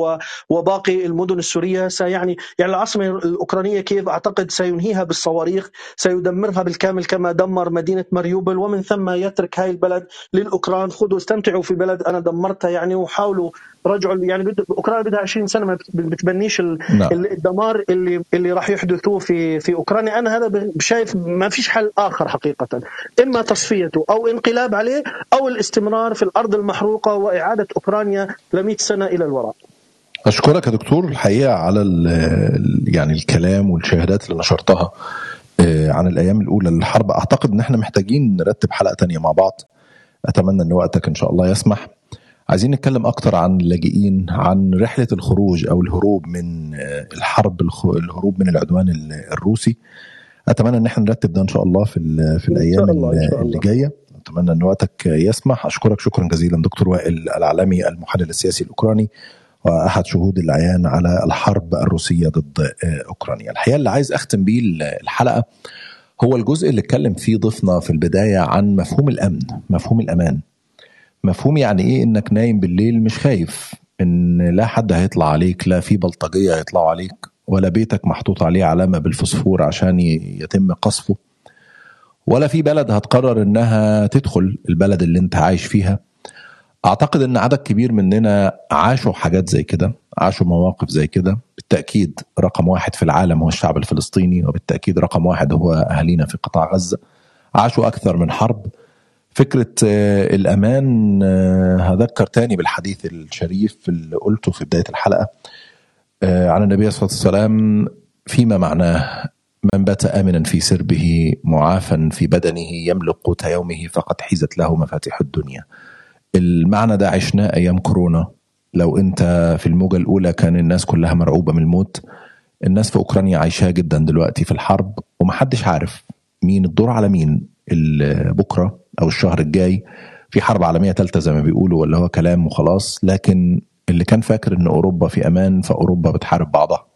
وباقي المدن السورية. سيعني يعني العاصمة الأوكرانية كيف أعتقد سينهيها بالصواريخ سيدمرها بالكامل كما دمر مدينة مريوبل ومن ثم يترك هاي البلد للأوكران. خذوا استمتعوا في بلد أنا دمرتها يعني وحاولوا رجعوا يعني اوكرانيا بدها 20 سنة ما بتبنيش نعم. الدمار اللي اللي راح يحدثوه في في أوكرانيا. أنا هذا شايف ما فيش حل آخر حقيقة. إما تصفيته أو انقلاب عليه أو الاستمرار في الأرض المحروقة وإعادة أوكرانيا ل 100 سنة إلى الوراء. أشكرك يا دكتور. الحقيقة على يعني الكلام والشهادات اللي نشرتها. عن الأيام الأولى للحرب. أعتقد إن إحنا محتاجين نرتب حلقة تانية مع بعض. أتمنى إن وقتك إن شاء الله يسمح. عايزين نتكلم أكتر عن اللاجئين عن رحلة الخروج أو الهروب من آه، الحرب الهروب من العدوان الروسي. أتمنى إن إحنا نرتب ده إن شاء الله في في الأيام اللي جاية. أتمنى إن وقتك يسمح. أشكرك شكرا جزيلا دكتور وائل العلمي المحلل السياسي الأوكراني. وأحد شهود العيان على الحرب الروسية ضد آه، أوكرانيا. الحقيقة اللي عايز أختم بيه الحلقة هو الجزء اللي اتكلم فيه ضيفنا في البداية عن مفهوم الأمن، مفهوم الأمان. مفهوم يعني إيه إنك نايم بالليل مش خايف إن لا حد هيطلع عليك، لا في بلطجية هيطلعوا عليك، ولا بيتك محطوط عليه علامة بالفوسفور عشان يتم قصفه. ولا في بلد هتقرر إنها تدخل البلد اللي أنت عايش فيها أعتقد إن عدد كبير مننا عاشوا حاجات زي كده عاشوا مواقف زي كده. بالتأكيد رقم واحد في العالم هو الشعب الفلسطيني وبالتأكيد رقم واحد هو أهالينا في قطاع غزة. عاشوا أكثر من حرب. فكرة آه، الأمان آه، هذكر تاني بالحديث الشريف اللي قلته في بداية الحلقة آه، عن النبي صلى الله عليه وسلم فيما معناه من بات آمنا في سربه معافا في بدنه يملك قوت يومه فقد حيزت له مفاتيح الدنيا. المعنى ده عشناه أيام كورونا. لو أنت في الموجة الأولى كان الناس كلها مرعوبة من الموت. الناس في أوكرانيا عايشاه جدا دلوقتي في الحرب ومحدش عارف مين الدور على مين بكرة أو الشهر الجاي. في حرب عالمية ثالثة زي ما بيقولوا ولا هو كلام وخلاص. لكن اللي كان فاكر إن أوروبا في أمان فأوروبا بتحارب بعضها.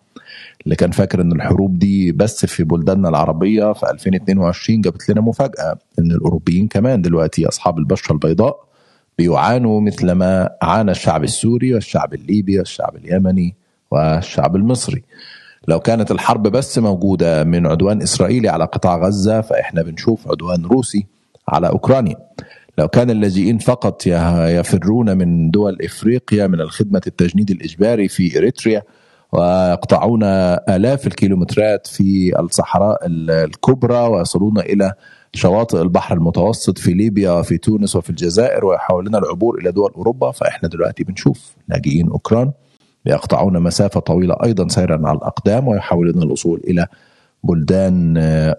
اللي كان فاكر إن الحروب دي بس في بلداننا العربية في 2022 جابت لنا مفاجأة إن الأوروبيين كمان دلوقتي أصحاب البشرة البيضاء. بيعانوا مثل ما عانى الشعب السوري والشعب الليبي والشعب اليمني والشعب المصري. لو كانت الحرب بس موجودة من عدوان إسرائيلي على قطاع غزة فإحنا بنشوف عدوان روسي على أوكرانيا. لو كان اللاجئين فقط يفرون من دول إفريقيا من الخدمة التجنيد الإجباري في إريتريا ويقطعون آلاف الكيلومترات في الصحراء الكبرى ويصلون إلى شواطئ البحر المتوسط في ليبيا وفي تونس وفي الجزائر ويحاولون العبور إلى دول أوروبا فإحنا دلوقتي بنشوف لاجئين أوكران يقطعون مسافة طويلة أيضا سيرا على الأقدام ويحاولون الوصول إلى بلدان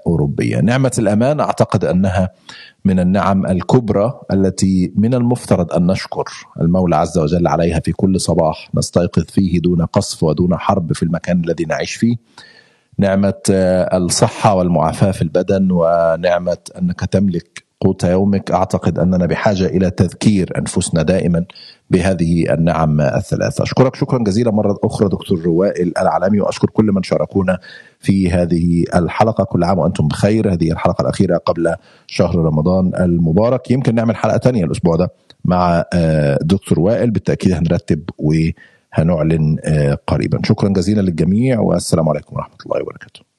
أوروبية نعمة الأمان أعتقد أنها من النعم الكبرى التي من المفترض أن نشكر المولى عز وجل عليها في كل صباح نستيقظ فيه دون قصف ودون حرب في المكان الذي نعيش فيه. نعمة الصحة والمعافاة في البدن ونعمة أنك تملك قوت يومك. أعتقد أننا بحاجة إلى تذكير أنفسنا دائما بهذه النعم الثلاثة. أشكرك شكرا جزيلا مرة أخرى دكتور وائل العلمي وأشكر كل من شاركونا في هذه الحلقة. كل عام وأنتم بخير. هذه الحلقة الأخيرة قبل شهر رمضان المبارك. يمكن نعمل حلقة ثانية الأسبوع ده مع دكتور وائل. بالتأكيد هنرتب وهنعلن قريبا. شكرا جزيلا للجميع والسلام عليكم ورحمة الله وبركاته.